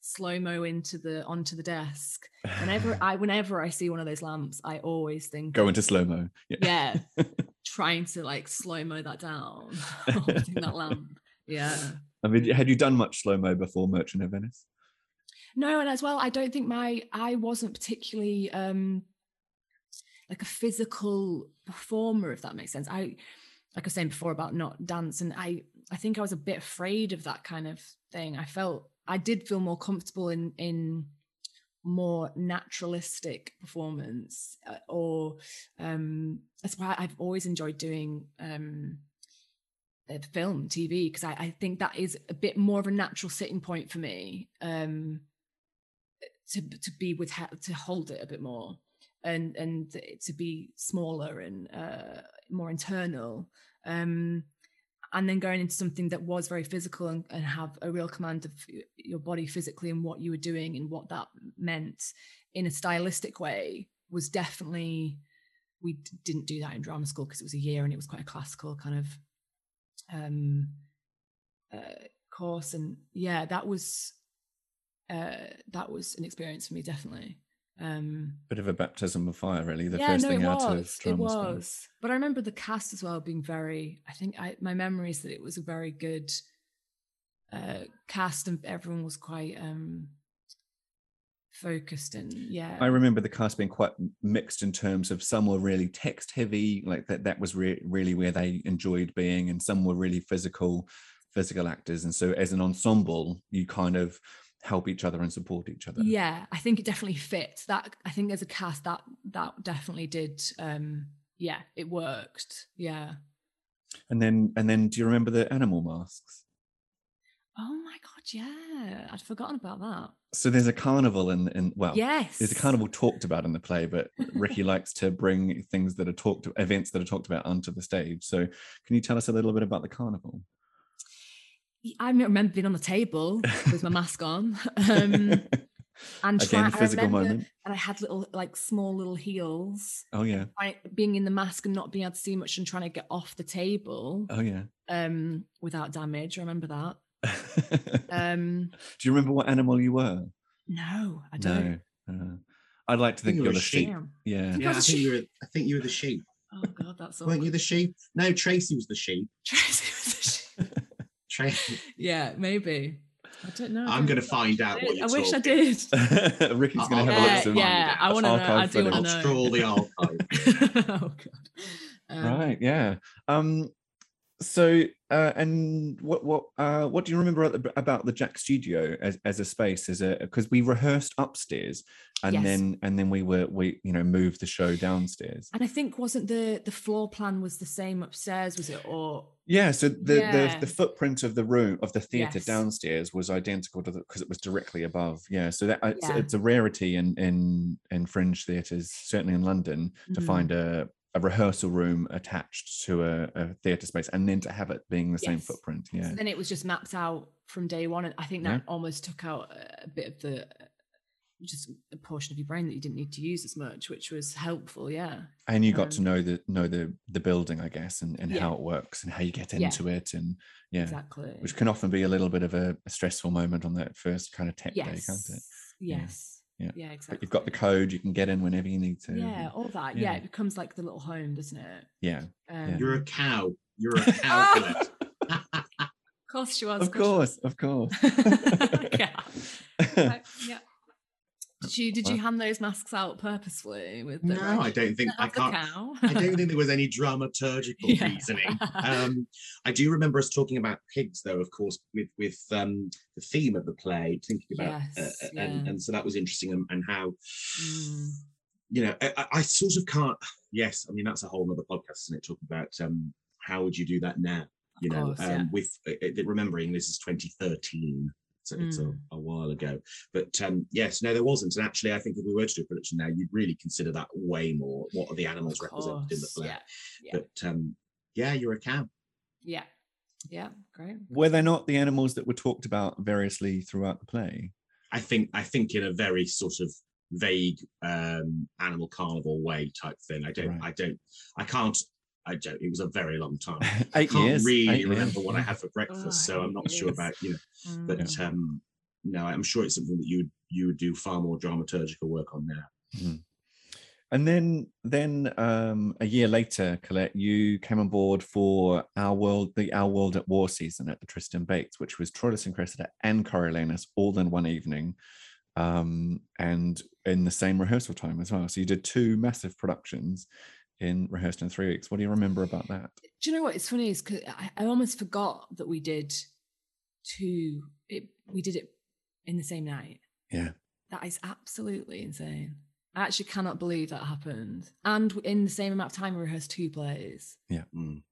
S3: slow mo into the onto the desk whenever i whenever i see one of those lamps i always think
S1: go into slow mo
S3: yeah yeah trying to like slow mo that down that lamp yeah
S1: I mean, had you done much slow mo before Merchant of Venice?
S3: No, and as well, I don't think my I wasn't particularly um like a physical performer, if that makes sense. I like I was saying before about not dance, and I I think I was a bit afraid of that kind of thing. I felt I did feel more comfortable in in more naturalistic performance uh, or um that's why I've always enjoyed doing um film TV because I, I think that is a bit more of a natural sitting point for me um to to be with to hold it a bit more and and to be smaller and uh more internal um and then going into something that was very physical and, and have a real command of your body physically and what you were doing and what that meant in a stylistic way was definitely we d- didn't do that in drama school because it was a year and it was quite a classical kind of um uh, course. And yeah that was uh that was an experience for me definitely um
S1: Bit of a baptism of fire, really. The
S3: yeah,
S1: first
S3: no,
S1: thing out
S3: was.
S1: of
S3: It was. But I remember the cast as well being very. I think I my memory is that it was a very good uh, cast, and everyone was quite um focused and yeah.
S1: I remember the cast being quite mixed in terms of some were really text heavy, like that that was re- really where they enjoyed being, and some were really physical, physical actors. And so, as an ensemble, you kind of help each other and support each other.
S3: Yeah, I think it definitely fits. That I think as a cast, that that definitely did. um Yeah, it worked. Yeah.
S1: And then, and then, do you remember the animal masks?
S3: Oh my god, yeah, I'd forgotten about that.
S1: So there's a carnival in, in well,
S3: yes,
S1: there's a carnival talked about in the play, but Ricky likes to bring things that are talked, events that are talked about onto the stage. So, can you tell us a little bit about the carnival?
S3: I remember being on the table with my mask on. Um, and try,
S1: Again,
S3: I
S1: physical
S3: remember,
S1: moment.
S3: and I had little, like, small little heels.
S1: Oh yeah,
S3: I, being in the mask and not being able to see much and trying to get off the table
S1: oh yeah.
S3: um, without damage. I remember that. Um,
S1: Do you remember what animal you were?
S3: no, I don't.
S1: No. Uh, I'd like to
S2: think
S1: think
S2: you
S1: you're the sheep.
S2: sheep.
S1: Yeah.
S3: I
S2: Yeah, I
S3: was a
S2: think you
S3: sheep.
S2: were. I think you were the sheep.
S3: Oh god, that's all.
S2: Weren't you the sheep? No, Tracy was the sheep. Tracy.
S3: yeah, maybe. I don't know. I
S2: I'm going to find out
S3: I,
S2: what you're
S3: I wish I did.
S1: Ricky's going to
S2: I'll-
S1: have a look.
S3: Yeah,
S1: some
S3: yeah, I want to know. I do want
S1: footage.
S3: to
S2: I'll
S3: know.
S2: scroll the archive.
S3: oh god. Um,
S1: Right. Yeah. Um. So uh, and what what uh, what do you remember about the, about the Jack Studio as, as a space as a because we rehearsed upstairs and
S3: Yes.
S1: then and then we were we you know moved the show downstairs.
S3: And I think wasn't the the floor plan was the same upstairs, was it? Or
S1: Yeah, so the
S3: Yeah.
S1: the, the footprint of the room of the theatre
S3: Yes.
S1: downstairs was identical to the because it was directly above. Yeah, so that it's,
S3: Yeah.
S1: it's a rarity in in in fringe theatres, certainly in London, to
S3: Mhm.
S1: find a a rehearsal room attached to a, a theatre space, and then to have it being the same
S3: Yes.
S1: footprint.
S3: So
S1: Yeah,
S3: then it was just mapped out from day one, and I think
S1: Yeah.
S3: that almost took out a bit of the just a portion of your brain that you didn't need to use as much, which was helpful. Yeah,
S1: and you got to
S3: um,
S1: know the know the the building, I guess, and, and
S3: Yeah.
S1: how it works and how you get
S3: Yeah.
S1: into it, and yeah,
S3: exactly.
S1: which can often be a little bit of a, a stressful moment on that first kind of tech day,
S3: yes,
S1: can't it? Yeah.
S3: yes,
S1: Yeah.
S3: yeah, exactly.
S1: But you've got the code, you can get in whenever you need to.
S3: Yeah, all that. Yeah.
S1: yeah.
S3: it becomes like the little home, doesn't it?
S1: yeah.
S3: Um,
S2: You're a cow. You're a cow.
S3: Of course she was.
S1: Of course, of course.
S3: yeah. Right, yeah. Did you did you hand those masks out purposefully with the
S2: no,
S3: right-
S2: I don't think I can't. I don't think there was any dramaturgical
S3: Yeah.
S2: reasoning. Um, I do remember us talking about pigs, though, of course, with with um, the theme of the play, thinking about, uh,
S3: Yes,
S2: uh, and,
S3: yeah.
S2: and so that was interesting, and, and how
S3: Mm,
S2: you know, I, I- sort of can't. Yes, I mean that's a whole other podcast, isn't it? Talking about um, how would you do that now? You know,
S3: course,
S2: um,
S3: yeah.
S2: with uh, remembering this is 2013, so it's a,
S3: Mm.
S2: a while ago. But um, yes, no, there wasn't. And actually, I think if we were to do a production now, you'd really consider that way more. What are the
S3: Of
S2: animals represented in the play?
S3: Yeah. Yeah.
S2: But um, yeah, you're a cow.
S3: Yeah. Yeah. Great.
S1: Were they not the animals that were talked about variously throughout the play?
S2: I think I think in a very sort of vague um animal carnival way type thing. I don't
S1: Right.
S2: I don't I can't I don't it was a very long time.
S1: eight
S2: can't
S1: years.
S2: really
S1: eight
S2: remember
S1: years,
S2: what I had for breakfast,
S3: Oh,
S2: so I'm
S3: eight
S2: not sure
S3: years.
S2: about you know.
S3: Mm.
S2: But um, no, I'm sure it's something that you would you would do far more dramaturgical work on now.
S1: And then, then um, a year later, Colette, you came on board for Our World, the Our World at War season at the Tristan Bates, which was Troilus and Cressida and Coriolanus all in one evening, um, and in the same rehearsal time as well. So you did two massive productions in rehearsed in three weeks. What do you remember about that?
S3: Do you know what? It's funny is because I, I almost forgot that we did two. It we did it in the same night.
S1: Yeah.
S3: That is absolutely insane. I actually cannot believe that happened. And in the same amount of time, we rehearsed two plays.
S2: Mm.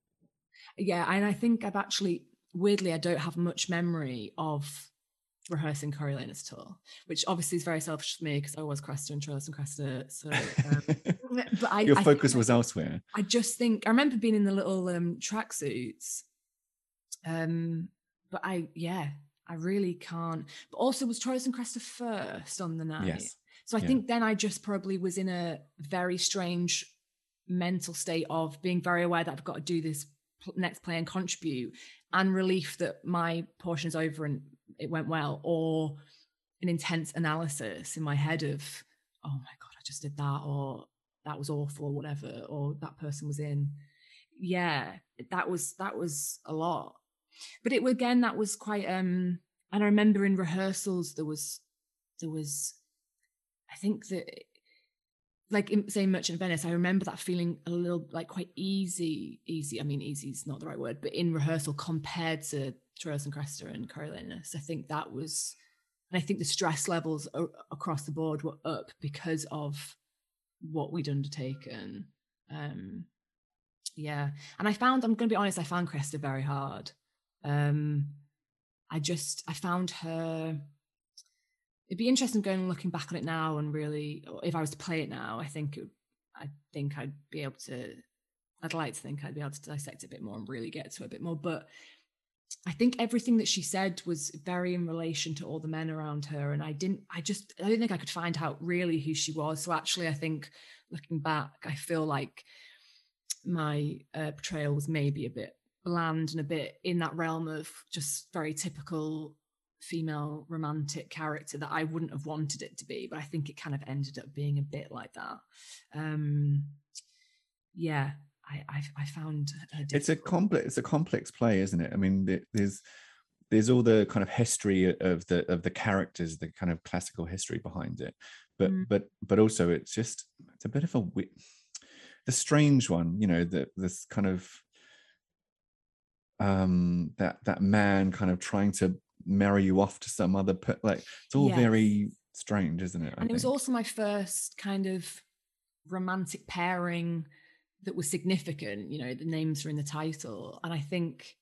S3: Yeah, and I think I've actually weirdly I don't have much memory of rehearsing Coriolanus all, which obviously is very selfish of me because I was Cressida and Troilus and Cressida. So, um, but I,
S1: Your
S3: I
S1: focus was elsewhere.
S3: I just think I remember being in the little um tracksuits. Um, but I yeah, I really can't. But also was Troilus and Cressida first on the night.
S1: Yes.
S3: So I
S1: yeah.
S3: think then I just probably was in a very strange mental state of being very aware that I've got to do this next play and contribute, and relief that my portion is over and it went well, or an intense analysis in my head of, oh my god, I just did that, or that was awful, or whatever, or that person was in. Yeah, that was that was a lot, but it again that was quite. um And I remember in rehearsals there was there was I think that like in say Merchant Venice, I remember that feeling a little like quite easy, easy. I mean, easy is not the right word, but in rehearsal compared to Troilus and Cressida and Coriolanus, I think that was, and I think the stress levels across the board were up because of what we'd undertaken. Um, yeah, and I found I'm going to be honest, I found Cressida very hard. Um, I just I found her it'd be interesting going and looking back on it now and really if i was to play it now i think it, i think i'd be able to i'd like to think i'd be able to dissect it a bit more and really get to it a bit more but i think everything that she said was very in relation to all the men around her and i didn't i just i didn't think i could find out really who she was so actually i think looking back i feel like my uh, portrayal was maybe a bit bland and a bit in that realm of just very typical female romantic character that I wouldn't have wanted it to be, but I think it kind of ended up being a bit like that. Um, yeah, I I, I found
S1: it's a complex it's a complex play isn't it i mean there's there's all the kind of history of the of the characters the kind of classical history behind it but
S3: Mm.
S1: but but also it's just it's a bit of a the strange one you know that this kind of um that that man kind of trying to marry you off to some other per- like it's all
S3: Yes.
S1: very strange isn't it I
S3: and it was also my first kind of romantic pairing that was significant you know the names are in the title and i think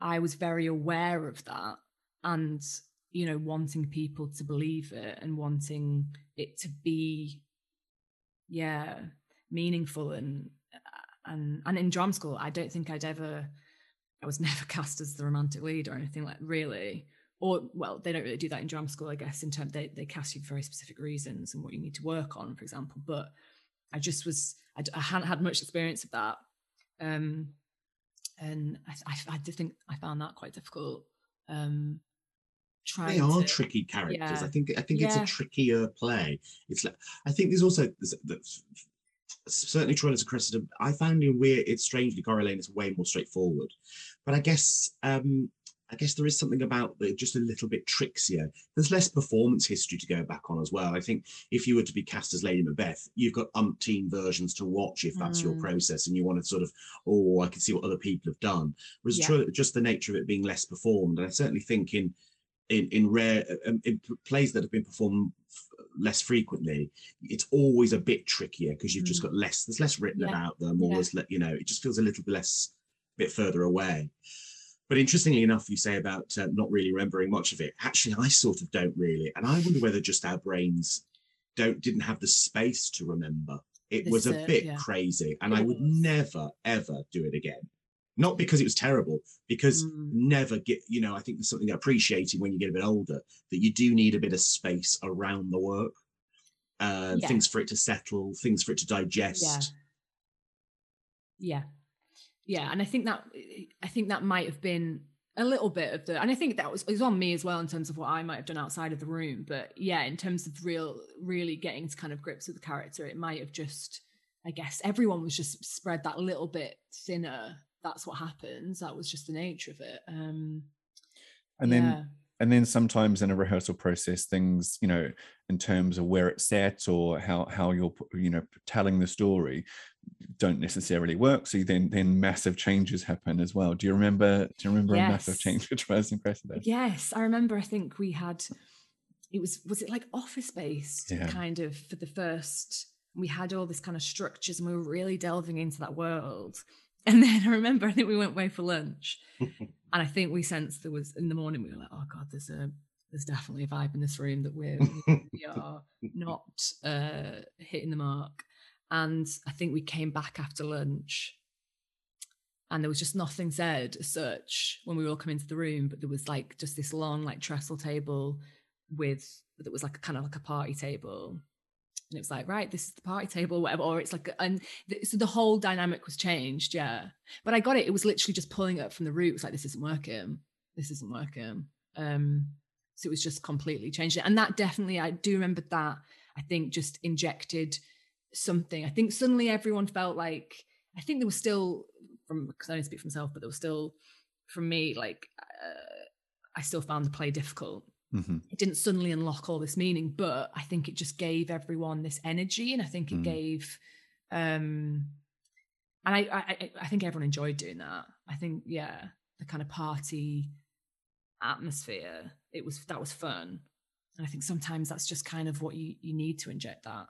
S3: i was very aware of that and you know wanting people to believe it and wanting it to be yeah meaningful and uh, and and in drama school i don't think i'd ever i was never cast as the romantic lead or anything like really. Or well they don't really do that in drama school i guess in terms they, they cast you for very specific reasons and what you need to work on for example but i just was—I hadn't had much experience of that um and i i, I did think i found that quite difficult um
S2: They are
S3: to,
S2: tricky characters.
S3: yeah.
S2: I think I think it's a trickier play. It's like I think there's also there's, there's, certainly Troilus and Cressida. I found in weird. It's strangely Coriolanus way more straightforward, but I guess um I guess there is something about the just a little bit trickier. There's less performance history to go back on as well. I think if you were to be cast as Lady Macbeth, you've got umpteen versions to watch if that's your
S3: Mm.
S2: process and you want to sort of, oh, I can see what other people have done. Whereas
S3: Yeah.
S2: Just the nature of it being less performed, and I certainly think in in in rare um, in plays that have been performed f- less frequently, it's always a bit trickier because you've just
S3: Mm.
S2: got less. There's less written
S3: Yeah.
S2: about them, or
S3: Yeah.
S2: you know, it just feels a little bit less, bit further away. But interestingly enough, you say about uh, not really remembering much of it. Actually, I sort of don't really, and I wonder whether just our brains don't didn't have the space to remember. It
S3: This
S2: was a bit
S3: yeah.
S2: crazy, and
S3: It
S2: I would
S3: was.
S2: never ever do it again. Not because it was terrible, because
S3: Mm.
S2: never get. You know, I think there's something appreciating when you get a bit older that you do need a bit of space around the work, uh,
S3: Yeah.
S2: things for it to settle, things for it to digest.
S3: yeah yeah yeah and i think that i think that might have been a little bit of the and i think that was was on me as well in terms of what i might have done outside of the room but yeah in terms of real really getting to kind of grips with the character it might have just i guess everyone was just spread that little bit thinner that's what happens that was just the nature of it um
S1: and then
S3: yeah.
S1: and then sometimes in a rehearsal process things you know in terms of where it's set or how how you're you know telling the story don't necessarily work so then then massive changes happen as well do you remember do you remember a massive change which was Cressida
S3: Yes, I remember. I think we had it was was it like office based
S1: Yeah.
S3: kind of for the first. We had all this kind of structures, and we were really delving into that world. And then I remember, I think we went away for lunch, and I think we sensed there was in the morning. We were like, "Oh God, there's a there's definitely a vibe in this room that we're we are not uh, hitting the mark." And I think we came back after lunch and there was just nothing said as such when we were all coming into the room but there was like just this long like trestle table with that was like a kind of like a party table. And it was like right this is the party table whatever or it's like and th- so the whole dynamic was changed yeah. But i got it it was literally just pulling up from the root it was like this isn't working this isn't working um so it was just completely changed. And that definitely i do remember that i think just injected something i think suddenly everyone felt like i think there was still from because I only speak for myself, but there was still, from me, like uh, I still found the play difficult.
S1: Mhm.
S3: It didn't suddenly unlock all this meaning, but I think it just gave everyone this energy, and I think it
S1: Mm.
S3: gave, um, and I, I I- I think everyone enjoyed doing that. I think yeah, the kind of party atmosphere. It was that was fun, and I think sometimes that's just kind of what you you need to inject that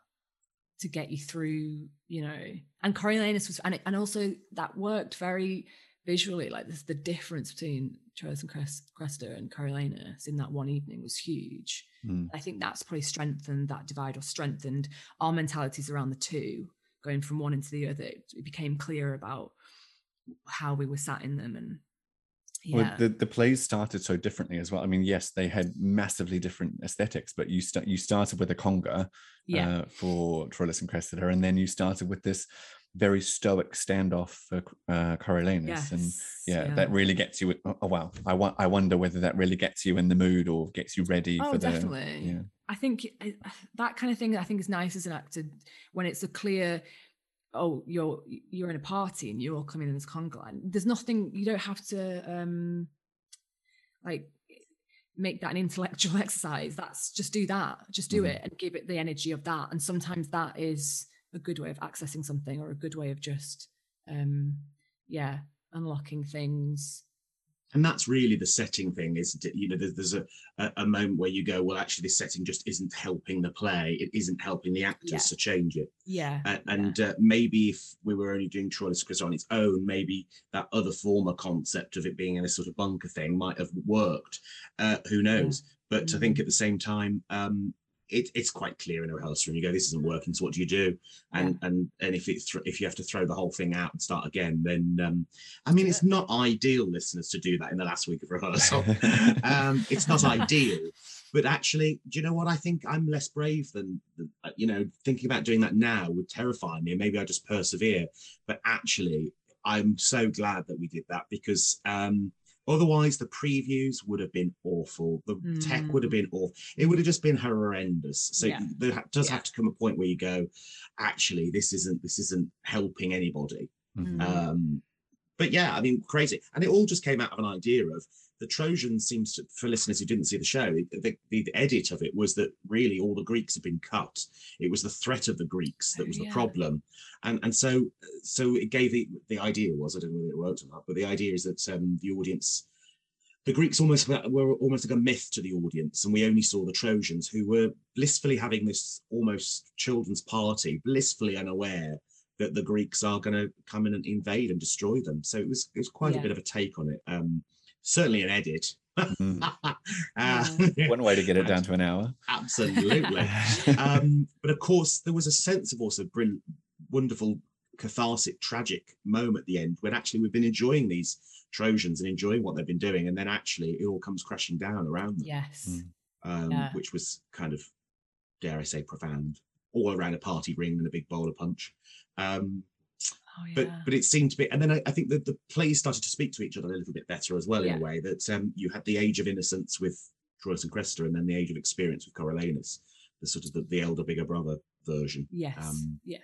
S3: to get you through, you know. And Coriolanus was, and, it, and also that worked very visually. Like this, the difference between Troilus and Crest, Cressida and Coriolanus in that one evening was huge.
S1: Mm.
S3: I think that's probably strengthened that divide or strengthened our mentalities around the two, going from one into the other. It became clear about how we were sat in them and yeah.
S1: Well, the, the plays started so differently as well. I mean, yes, they had massively different aesthetics, but you start you started with a conga
S3: yeah.
S1: uh, for Troilus and Cressida, and then you started with this very stoic standoff for uh, Coriolanus, and
S3: Yes,
S1: yeah, that really gets you. Oh, oh, wow, I want. I wonder whether that really gets you in the mood or gets you ready
S3: Oh,
S1: for the.
S3: definitely.
S1: Yeah.
S3: I think that kind of thing I think is nice as an actor when it's a clear oh you're you're in a party and you're all coming in as conga line. There's nothing you don't have to um like make that an intellectual exercise. That's just do that. Just do
S1: Mhm.
S3: it and give it the energy of that. And sometimes that is a good way of accessing something or a good way of just um yeah unlocking things.
S2: And that's really the setting thing, is it you know, there's, there's a, a, a moment where you go, well, actually, this setting just isn't helping the play. It isn't helping the actors
S3: Yeah.
S2: to change it.
S3: Yeah.
S2: Uh, and uh, maybe if we were only doing Troilus Chris on its own, maybe that other former concept of it being in a sort of bunker thing might have worked. Uh, who knows? But I
S3: Mm.
S2: think at the same time, um, it, it's quite clear in a rehearsal, and you go, "This isn't working." So what do you do? And and and if it thr if you have to throw the whole thing out and start again, then um, I mean,
S3: Do
S2: it's not ideal, listeners, to do that in the last week of rehearsal. um, it's not ideal. But actually, do you know what? I think I'm less brave than, than, uh, you know, thinking about doing that now would terrify me. And maybe I just persevere. But actually, I'm so glad that we did that because um, otherwise the previews would have been awful. The tech would have been awful. It would have just been horrendous. So
S3: Yeah.
S2: there does
S3: Yeah.
S2: have to come a point where you go, actually, this isn't this isn't helping anybody.
S1: Mhm.
S3: Mm.
S2: Um, but yeah, I mean, crazy. And it all just came out of an idea of the Trojans seems to, for listeners who didn't see the show, the, the edit of it was that really all the Greeks had been cut. It was the threat of the Greeks that
S3: Oh,
S2: was the
S3: yeah.
S2: problem. And and so so it gave the, the idea was, I don't know whether it worked or not, but the idea is that um, the audience, the Greeks almost were almost like a myth to the audience. And we only saw the Trojans who were blissfully having this almost children's party, blissfully unaware that the Greeks are going to come in and invade and destroy them. So it was it was quite a bit of a take on it. Um, certainly an edit.
S1: Mm.
S2: Uh,
S1: One way to get it down to an hour.
S2: Absolutely. um, but of course, there was a sense of also brilliant, wonderful, cathartic, tragic moment at the end when actually we've been enjoying these Trojans and enjoying what they've been doing, and then actually it all comes crashing down around them,
S3: Yes.
S1: Mm.
S2: um,
S3: Yeah.
S2: which was kind of, dare I say, profound. All around a party ring and a big bowl of punch. Um,
S3: Oh, yeah.
S2: but but it seemed to be and then I, I think that the plays started to speak to each other a little bit better as well in a way that um, you had the age of innocence with Troilus and Cressida and then the age of experience with Coriolanus the sort of the, the elder bigger brother version
S3: yes.
S2: um,
S3: yeah.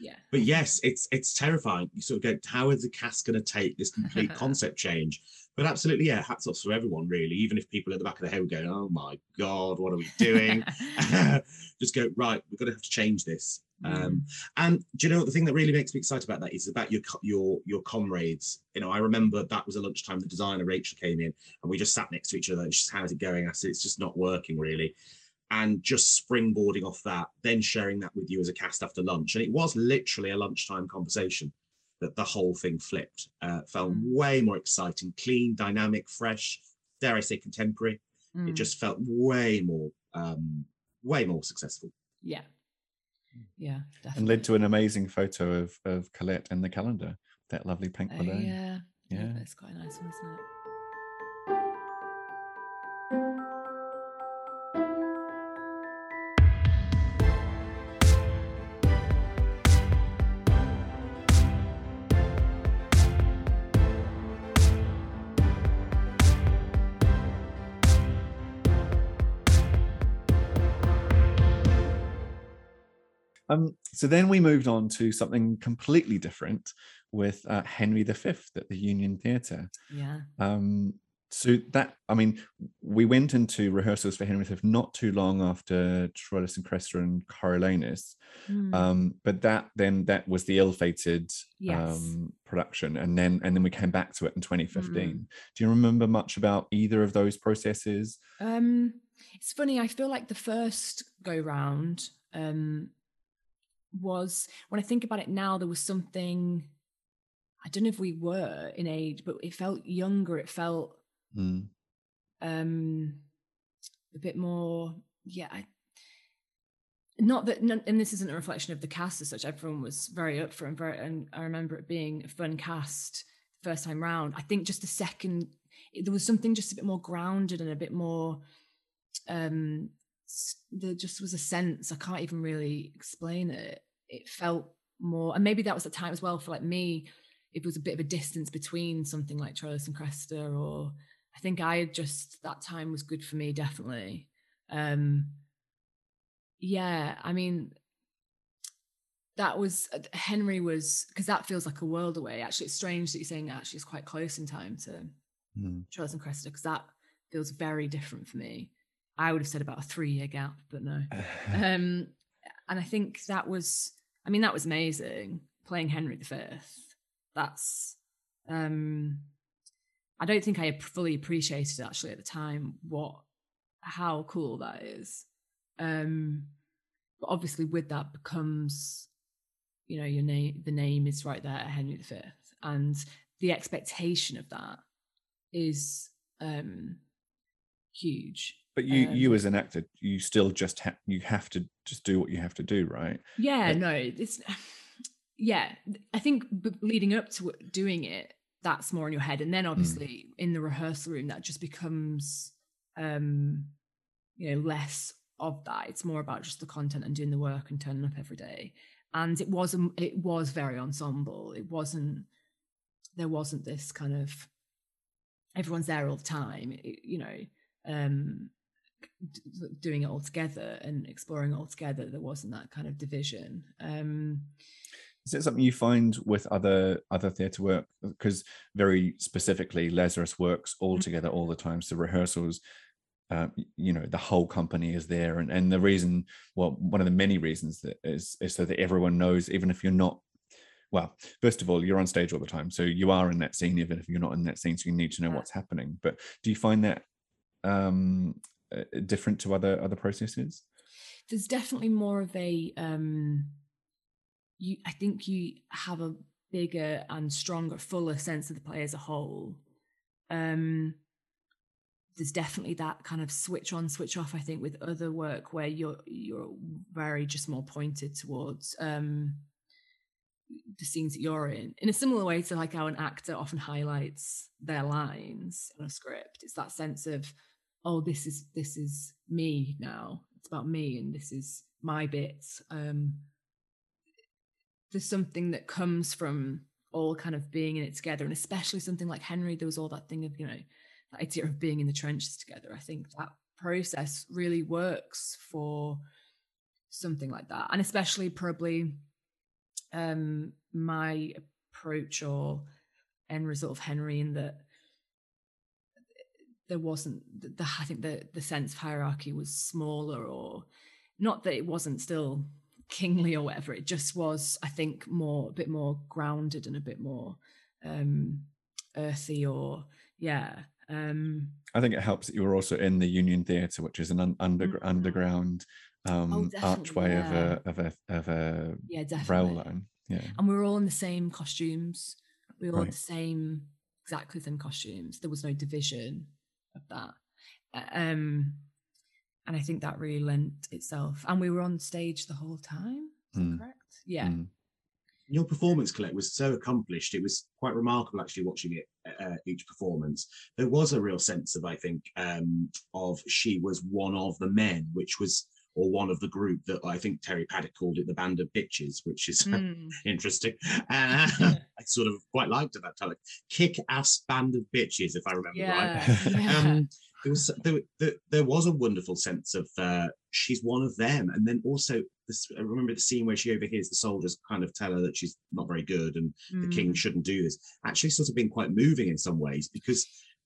S3: Yeah.
S2: but yes it's it's terrifying you sort of go how is the cast going to take this complete concept change but absolutely yeah hats off to everyone really even if people at the back of the head were going oh my god what are we doing just go right we're going to have to change this
S3: Mm.
S2: um, and do you know what the thing that really makes me excited about that is about your your your comrades. You know, I remember that was a lunchtime. The designer Rachel came in, and we just sat next to each other. And she's how's it going? I said it's just not working really, and just springboarding off that, then sharing that with you as a cast after lunch. And it was literally a lunchtime conversation that the whole thing flipped. Uh, felt
S3: Mm.
S2: way more exciting, clean, dynamic, fresh. Dare I say contemporary? It
S3: Mm.
S2: just felt way more, um, way more successful.
S3: yeah. Yeah. Definitely.
S1: and led to an amazing photo of, of Colette in the calendar. That lovely pink balloon.
S3: yeah. yeah.
S1: Yeah.
S3: That's quite a nice one, isn't it?
S1: So then we moved on to something completely different with uh, Henry V at the Union Theatre.
S3: Yeah.
S1: Um, so that I mean, we went into rehearsals for Henry V not too long after Troilus and Cressida and Coriolanus,
S3: Mm.
S1: um, but that then that was the ill-fated
S3: Yes.
S1: um, production, and then and then we came back to it in 2015.
S3: Mm.
S1: Do you remember much about either of those processes?
S3: Um, it's funny. I feel like the first go round um, was when I think about it now. There was something. I don't know if we were in age, but it felt younger. It felt
S1: Mm.
S3: um, a bit more. Yeah. I, not that, none, and this isn't a reflection of the cast as such. Everyone was very up for it, and very, and I remember it being a fun cast first time round. I think just the second, it- there was something just a bit more grounded and a bit more. Um, there just was a sense I can't even really explain it. It felt more, and maybe that was the time as well for like me. It was a bit of a distance between something like Troilus and Cressida, or I think I had just that time was good for me, definitely. Um, yeah, I mean, that was uh, Henry was because that feels like a world away. Actually, it's strange that you're saying actually it's quite close in time to
S1: Mm.
S3: And Cressida because that feels very different for me. I would have said about a three year gap, but no. Um, and I think that was, I mean, that was amazing playing Henry V. That's um, I don't think I fully appreciated actually at the time what how cool that is. Um, but obviously, with that becomes, you know, your name. The name is right there, Henry V, and the expectation of that is um, huge.
S1: But you,
S3: Um,
S1: you as an actor, you still just have you have to just do what you have to do, right?
S3: Yeah,
S1: Like-
S3: no, it's yeah. I think leading up to doing it, that's more in your head, and then obviously in the rehearsal room, that just becomes, um, you know, less of that. It's more about just the content and doing the work and turning up every day. And it was um, it was very ensemble. It wasn't there wasn't this kind of everyone's there all the time. It- you know, um, doing it all together and exploring it all together. There wasn't that kind of division. Um,
S1: Is it something you find with other other theatre work? Because very specifically, Lazarus works all together all the time. So rehearsals, uh, you know, the whole company is there, and and the reason, well, one of the many reasons that is is so that everyone knows, even if you're not. Well, first of all, you're on stage all the time, so you are in that scene, even if you're not in that scene. So you need to know what's happening. But do you find that um, different to other other processes?
S3: there's definitely more of a um you i think you have a bigger and stronger fuller sense of the play as a whole. Um there's definitely that kind of switch on switch off i think with other work where you're you're very just more pointed towards um the scenes that you're in. In a similar way to like how an actor often highlights their lines in a script. It's that sense of oh this is this is me now. It's about me and this is my bits. Um there's something that comes from all kind of being in it together and especially something like henry there was all that thing of you know that idea of being in the trenches together. I think that process really works for something like that and especially probably um my approach or end result of henry in that there wasn't the, i think the the sense of hierarchy was smaller or not that it wasn't still kingly or whatever it just was i think more a bit more grounded and a bit more um earthy or yeah um
S1: I think it helps that you were also in the Union Theatre, which is an un- under-
S3: Mhm.
S1: underground um,
S3: definitely,
S1: archway
S3: yeah.
S1: of a of a of a
S3: yeah
S1: rail line. Yeah,
S3: and we were all in the same costumes we were all the same exactly the same costumes there was no division of that Uh, um and i think that really lent itself and we were on stage the whole time is that
S1: Mm.
S3: correct yeah
S1: Mm.
S2: Your performance, Colette, was so accomplished. It was quite remarkable actually watching it uh, each performance. There was a real sense of, I think, um, of she was one of the men, which was or one of the group that I think Terri Paddock called it the band of bitches, which is
S3: Mm.
S2: interesting. Uh, I sort of quite liked it that time. Like, Kick ass band of bitches, if I remember right.
S3: yeah, yeah.
S2: Um, there was there, there, there was a wonderful sense of uh, she's one of them, and then also this, I remember the scene where she overhears the soldiers kind of tell her that she's not very good and the king
S3: Mm.
S2: shouldn't do this. Actually, sort of been quite moving in some ways because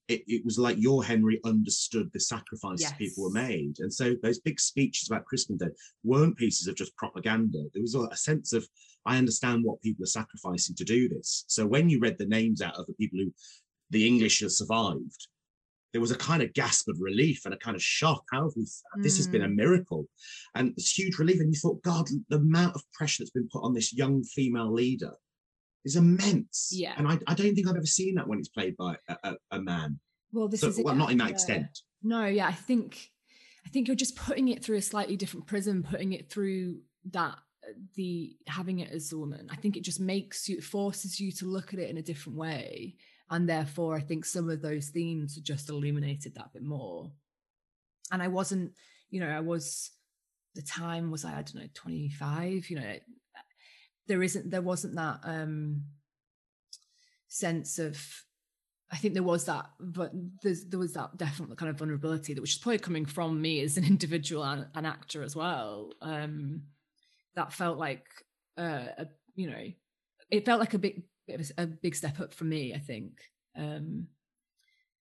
S2: it, it was like your Henry understood the sacrifices people were made, and so those big speeches about Crispin weren't pieces of just propaganda. There was a, a sense of I understand what people are sacrificing to do this. So when you read the names out of the people who the English have survived, there was a kind of gasp of relief and a kind of shock. How have we? This has been a hmm. miracle, and it's huge relief. And you thought, God, the amount of pressure that's been put on this young female leader is immense.
S3: Yeah.
S2: and I, I don't think I've ever seen that when it's played by a, a, a man.
S3: well this
S2: So,
S3: is it,
S2: well, not in that
S3: yeah.
S2: extent.
S3: No, yeah, I think I think you're just putting it through a slightly different prism, putting it through that the having it as a woman. I think it just makes you forces you to look at it in a different way. And therefore I think some of those themes just illuminated that bit more. And I wasn't, you know, I was the time was I, I don't know, 25, you know, there isn't there wasn't that um sense of I think there was that, but there was that definite kind of vulnerability that which is probably coming from me as an individual and an actor as well. Um, that felt like uh, a, you know, it felt like a big, a, big step up for me. I think, um,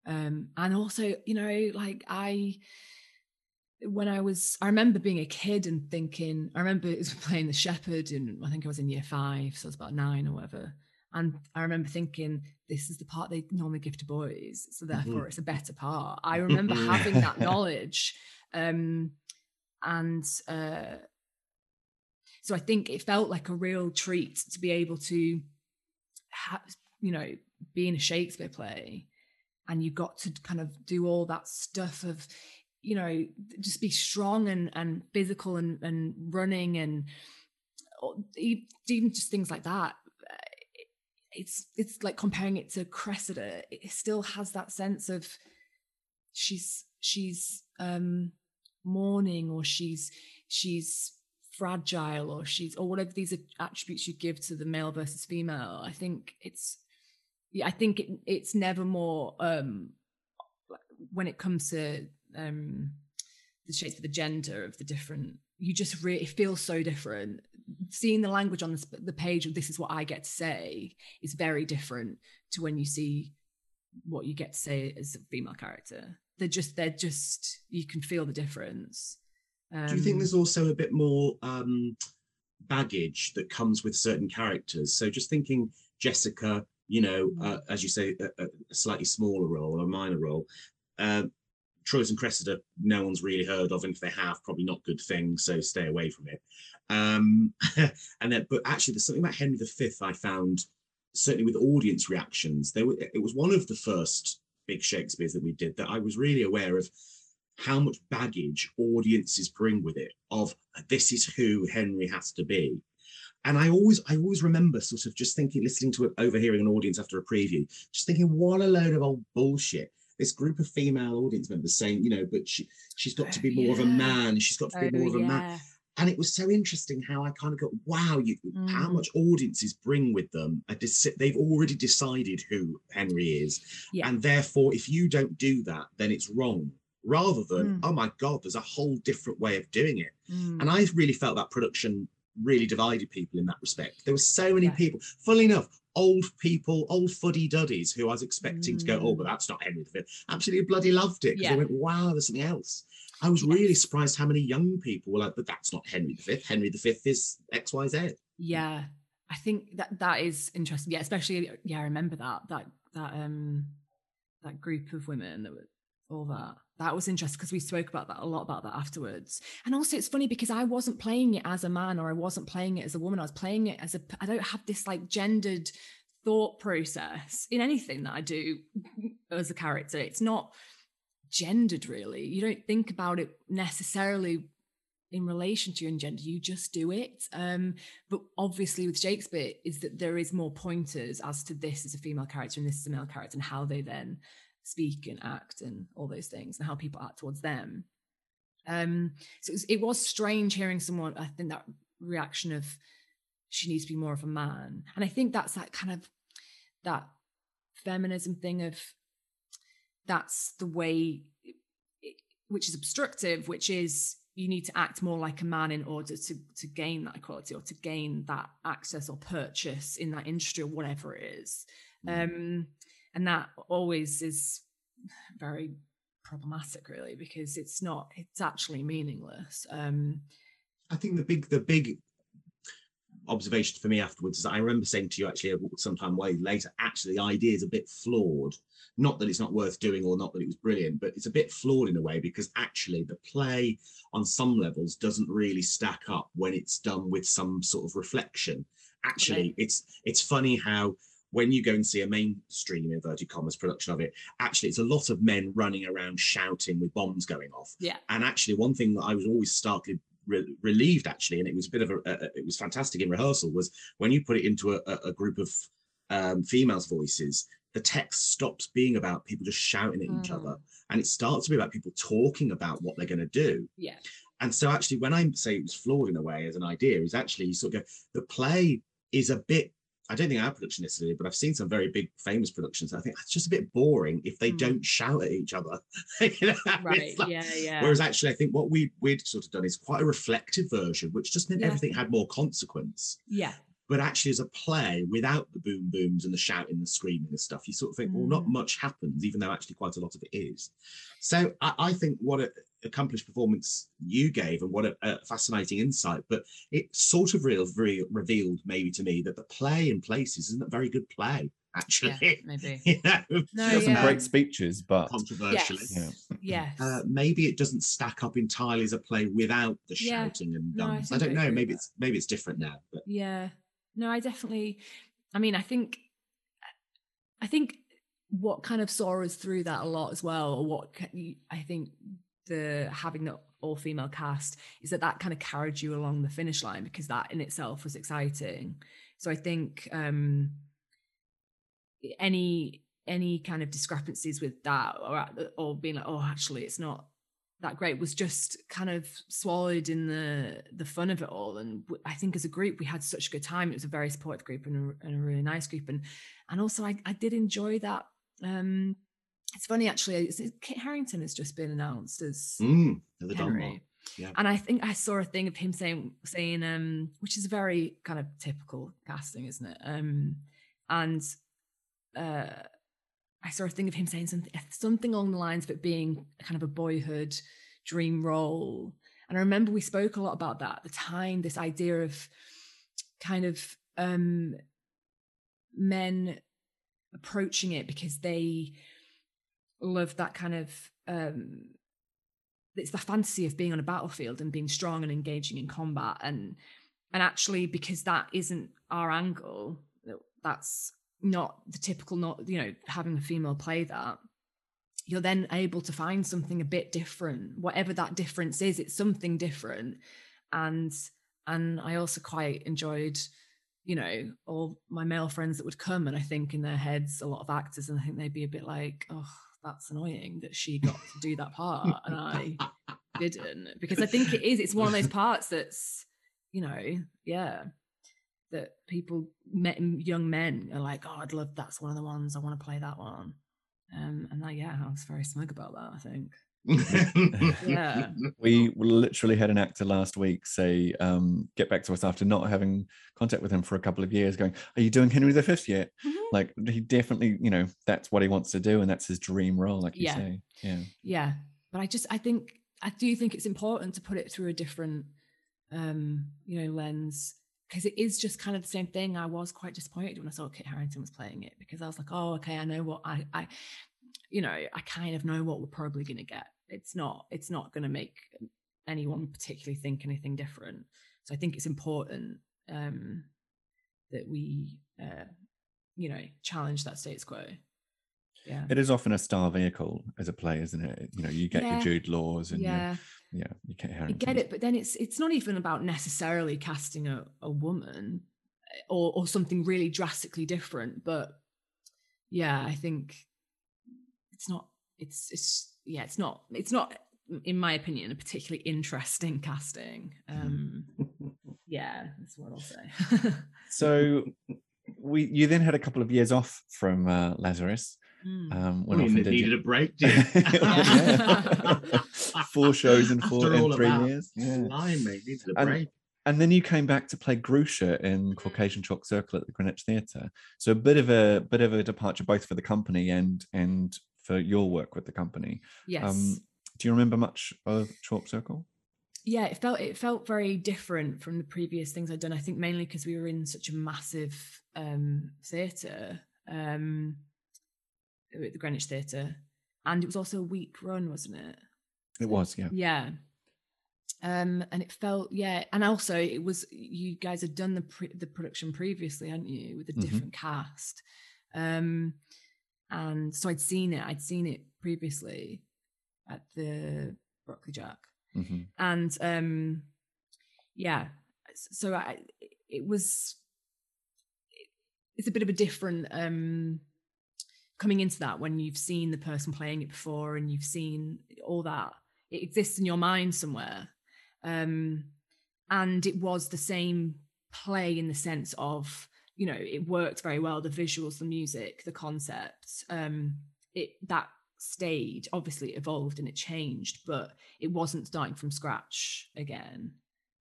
S3: um, and also, you know, like I, when I was, I remember being a kid and thinking, I remember it was playing the shepherd, and I think I was in year five, so I was about nine or whatever And I remember thinking, this is the part they normally give to boys, so therefore mm-hmm. it's a better part. I remember having that knowledge, um, and uh, so I think it felt like a real treat to be able to, have, you know, be in a Shakespeare play, and you got to kind of do all that stuff of, you know, just be strong and and physical and and running and even just things like that. It's it's like comparing it to Cressida. It still has that sense of she's she's um mourning or she's she's fragile or she's or whatever these are attributes you give to the male versus female i think it's yeah i think it, it's never more um when it comes to um the shapes of the gender of the different you just really it feels so different. Seeing the language on the, the page of this is what i get to say is very different to when you see what you get to say as a female character. They're just they're just you can feel the difference
S2: um, do you think there's also a bit more um, baggage that comes with certain characters so just thinking jessica you know mm. uh, as you say a, a, slightly smaller role a minor role uh, Troilus and Cressida, no one's really heard of, and if they have, probably not good things, so stay away from it. Um, and then, but actually, there's something about Henry V I found certainly with audience reactions. There, it was one of the first big Shakespeare's that we did that I was really aware of how much baggage audiences bring with it of this is who Henry has to be. And I always, I always remember sort of just thinking, listening to it, overhearing an audience after a preview, just thinking, what a load of old bullshit. This group of female audience members saying, you know, but she, she's got to be more yeah. of a man. She's got to be oh, more of a yeah. man. And it was so interesting how I kind of got, wow, you, mm. how much audiences bring with them. they've already decided who Henry is. Yeah. And therefore, if you don't do that, then it's wrong rather than, mm. oh my God, there's a whole different way of doing it. Mm. And I really felt that production really divided people in that respect. There were so many yeah. people, funnily enough, old people, old fuddy duddies who I was expecting mm. to go, oh, but mm. that's not Henry V. Absolutely bloody loved it because yeah. they went, wow, there's something else. I was really surprised how many young people were like, but that's not Henry V. Henry V is XYZ.
S3: Yeah. I think that that is interesting. Yeah, especially yeah, I remember that that that um that group of women that were all that. That was interesting because we spoke about that a lot about that afterwards. And also it's funny because I wasn't playing it as a man or I wasn't playing it as a woman. I was playing it as a I don't have this like gendered thought process in anything that I do as a character. It's not gendered really. You don't think about it necessarily in relation to your gender you just do it um, but obviously with shakespeare is that there is more pointers as to this is a female character and this is a male character and how they then speak and act and all those things and how people act towards them. Um so it was, it was strange hearing someone i think that reaction of she needs to be more of a man. And i think that's that kind of that feminism thing of that's the way which is obstructive which is you need to act more like a man in order to to gain that equality or to gain that access or purchase in that industry or whatever it is. Mm. um and that always is very problematic really because it's not it's actually meaningless um
S2: i think the big the big observation for me afterwards is I remember saying to you actually sometime way later, actually the idea is a bit flawed. Not that it's not worth doing or not that it was brilliant, but it's a bit flawed in a way because actually the play on some levels doesn't really stack up when it's done with some sort of reflection. Actually, okay. it's it's funny how when you go and see a mainstream inverted commas production of it, actually it's a lot of men running around shouting with bombs going off.
S3: Yeah.
S2: And actually, one thing that I was always starkly re- relieved actually, and it was a bit of a, a, it was fantastic in rehearsal was when you put it into a, a group of um, females' voices, the text stops being about people just shouting at mm. each other, mm. and it starts to be about people talking about what they're going to do.
S3: Yeah.
S2: And so actually, when I say it was flawed in a way as an idea, is actually you sort of go, the play is a bit I don't think our production necessarily, but I've seen some very big famous productions. I think it's just a bit boring if they mm. don't shout at each other.
S3: you know? Right. Like, yeah, yeah.
S2: Whereas actually, I think what we we'd sort of done is quite a reflective version, which just meant yeah. everything had more consequence.
S3: Yeah.
S2: But actually, as a play, without the boom booms and the shouting and screaming and stuff, you sort of think, well, not
S3: Mm.
S2: much happens, even though actually quite a lot of it is. So I, I think what a accomplished performance you gave and what a, a fascinating insight. But it sort of real, re- revealed maybe to me that the play in places isn't a very good play, actually.
S3: Yeah, maybe.
S2: you know,
S3: No,
S1: Got some great speeches, but
S2: controversially.
S3: Yes.
S1: Yeah.
S3: Yes.
S2: Uh, maybe it doesn't stack up entirely as a play without the
S3: Yeah.
S2: shouting and
S3: No, I
S2: guns. I, don't know. Maybe
S3: with
S2: it's maybe it's different now. But
S3: Yeah. No, I definitely I mean, I think I think what kind of saw us through that a lot as well, or what ca- you- I think the having the all female cast is that that kind of carried you along the finish line because that in itself was exciting. So I think um any any kind of discrepancies with that or or being like, oh, actually, it's not that great was just kind of swallowed in the the fun of it all. And i think as a group we had such a good time. It was a very supportive group and a, and a really nice group. And and also I, I did enjoy that um it's funny actually it's, it- kit harington has just been announced as
S2: mm,
S3: Henry.
S2: Yeah.
S3: and i think i saw a thing of him saying saying um which is very kind of typical casting isn't it um and uh I saw a thing of him saying something something along the lines of it being kind of a boyhood dream role. And I remember we spoke a lot about that at the time, this idea of kind of um men approaching it because they love that kind of um it's the fantasy of being on a battlefield and being strong and engaging in combat. And and actually because that isn't our angle that's not the typical not you know having a female play that you're then able to find something a bit different. Whatever that difference is it's something different. And and i also quite enjoyed you know all my male friends that would come and i think in their heads a lot of actors and i think they'd be a bit like oh that's annoying that she got to do that part and i didn't because i think it is it's one of those parts that's you know yeah that people met young men are like oh i'd love that's one of the ones i want to play that one. Um and that yeah i was very smug about that i think yeah.
S1: We literally had an actor last week say um get back to us after not having contact with him for a couple of years going are you doing henry v yet?
S3: Mhm.
S1: like he definitely you know that's what he wants to do and that's his dream role like you
S3: Yeah.
S1: say. Yeah.
S3: Yeah. But i just i think i do think it's important to put it through a different um you know lens because it is just kind of the same thing. I was quite disappointed when i saw kit harington was playing it because i was like oh okay i know what i i you know i kind of know what we're probably going to get it's not it's not going to make anyone particularly think anything different. So i think it's important um that we uh you know challenge that status quo. Yeah.
S1: It is often a star vehicle as a play isn't it? You know you get
S3: Yeah.
S1: your jude laws and yeah
S3: yeah.
S1: yeah you get
S3: I get it, but then it's it's not even about necessarily casting a, a woman eh, or or something really drastically different. But yeah, I think it's not it's it's yeah, it's not it's not in my opinion a particularly interesting casting. Um yeah, that's what I'll say.
S1: so we you then had a couple of years off from uh, lazarus
S3: Mm.
S1: um
S2: I
S1: went off
S2: mean,
S1: and did
S2: needed
S1: your-
S2: a break. did it?
S1: Four shows in four in three
S2: that,
S1: years yeah
S2: Blimey, needed a
S1: And-
S2: break.
S1: and then you came back to play Grusha in Caucasian Chalk Circle at the Greenwich Theatre. So a bit of a bit of a departure both for the company and and for your work with the company.
S3: yes.
S1: Um, do you remember much of Chalk Circle?
S3: yeah it felt it felt very different from the previous things i'd done i think mainly because we were in such a massive um theatre um at the greenwich theatre and it was also a week run wasn't it
S1: It was, yeah.
S3: yeah um and it felt yeah and also it was you guys had done the pre- the production previously hadn't you with a
S1: Mhm.
S3: different cast um and so i'd seen it i'd seen it previously at the Brockley Jack
S1: hmm
S3: and um yeah so i it was it's a bit of a different um coming into that when you've seen the person playing it before and you've seen all that. It exists in your mind somewhere. Um and it was the same play in the sense of you know it worked very well the visuals the music the concept um it that stayed obviously it evolved and it changed but it wasn't starting from scratch again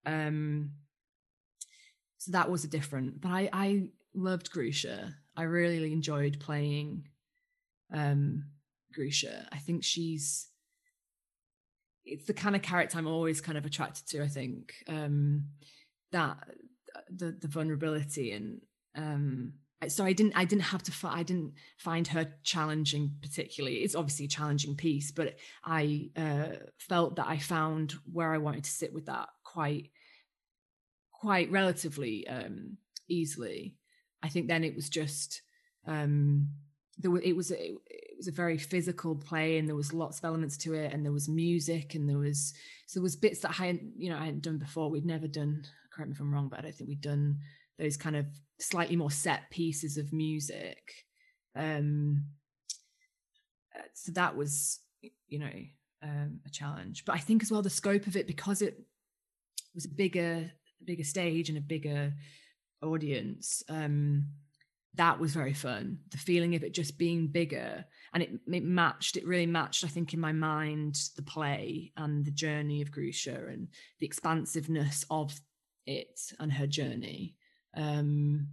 S3: um so that was a different. But I I loved Grusha. I really enjoyed playing um Grusha. I think she's it's the kind of character I'm always kind of attracted to. I think um, that the the vulnerability and um, so I didn't I didn't have to fi- I didn't find her challenging particularly. It's obviously a challenging piece, but I uh, felt that I found where I wanted to sit with that quite quite relatively um, easily. I think then it was just um, there was, it was it, it was a very physical play and there was lots of elements to it and there was music and there was so there was bits that I hadn't you know I hadn't done before we'd never done correct me if I'm wrong but I don't think we'd done those kind of slightly more set pieces of music um uh, so that was you know um, a challenge but I think as well the scope of it because it was a bigger bigger stage and a bigger audience um that was very fun. The feeling of it just being bigger and it, it matched, it really matched, I think, in my mind, the play and the journey of Grusha and the expansiveness of it and her journey. Um,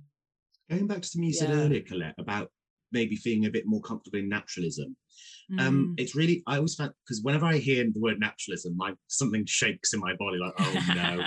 S2: Going back to something you yeah. said earlier, Colette, about maybe feeling a bit more comfortable in naturalism. Um, mm. it's really I always find because whenever I hear the word naturalism, like something shakes in my body, like oh no.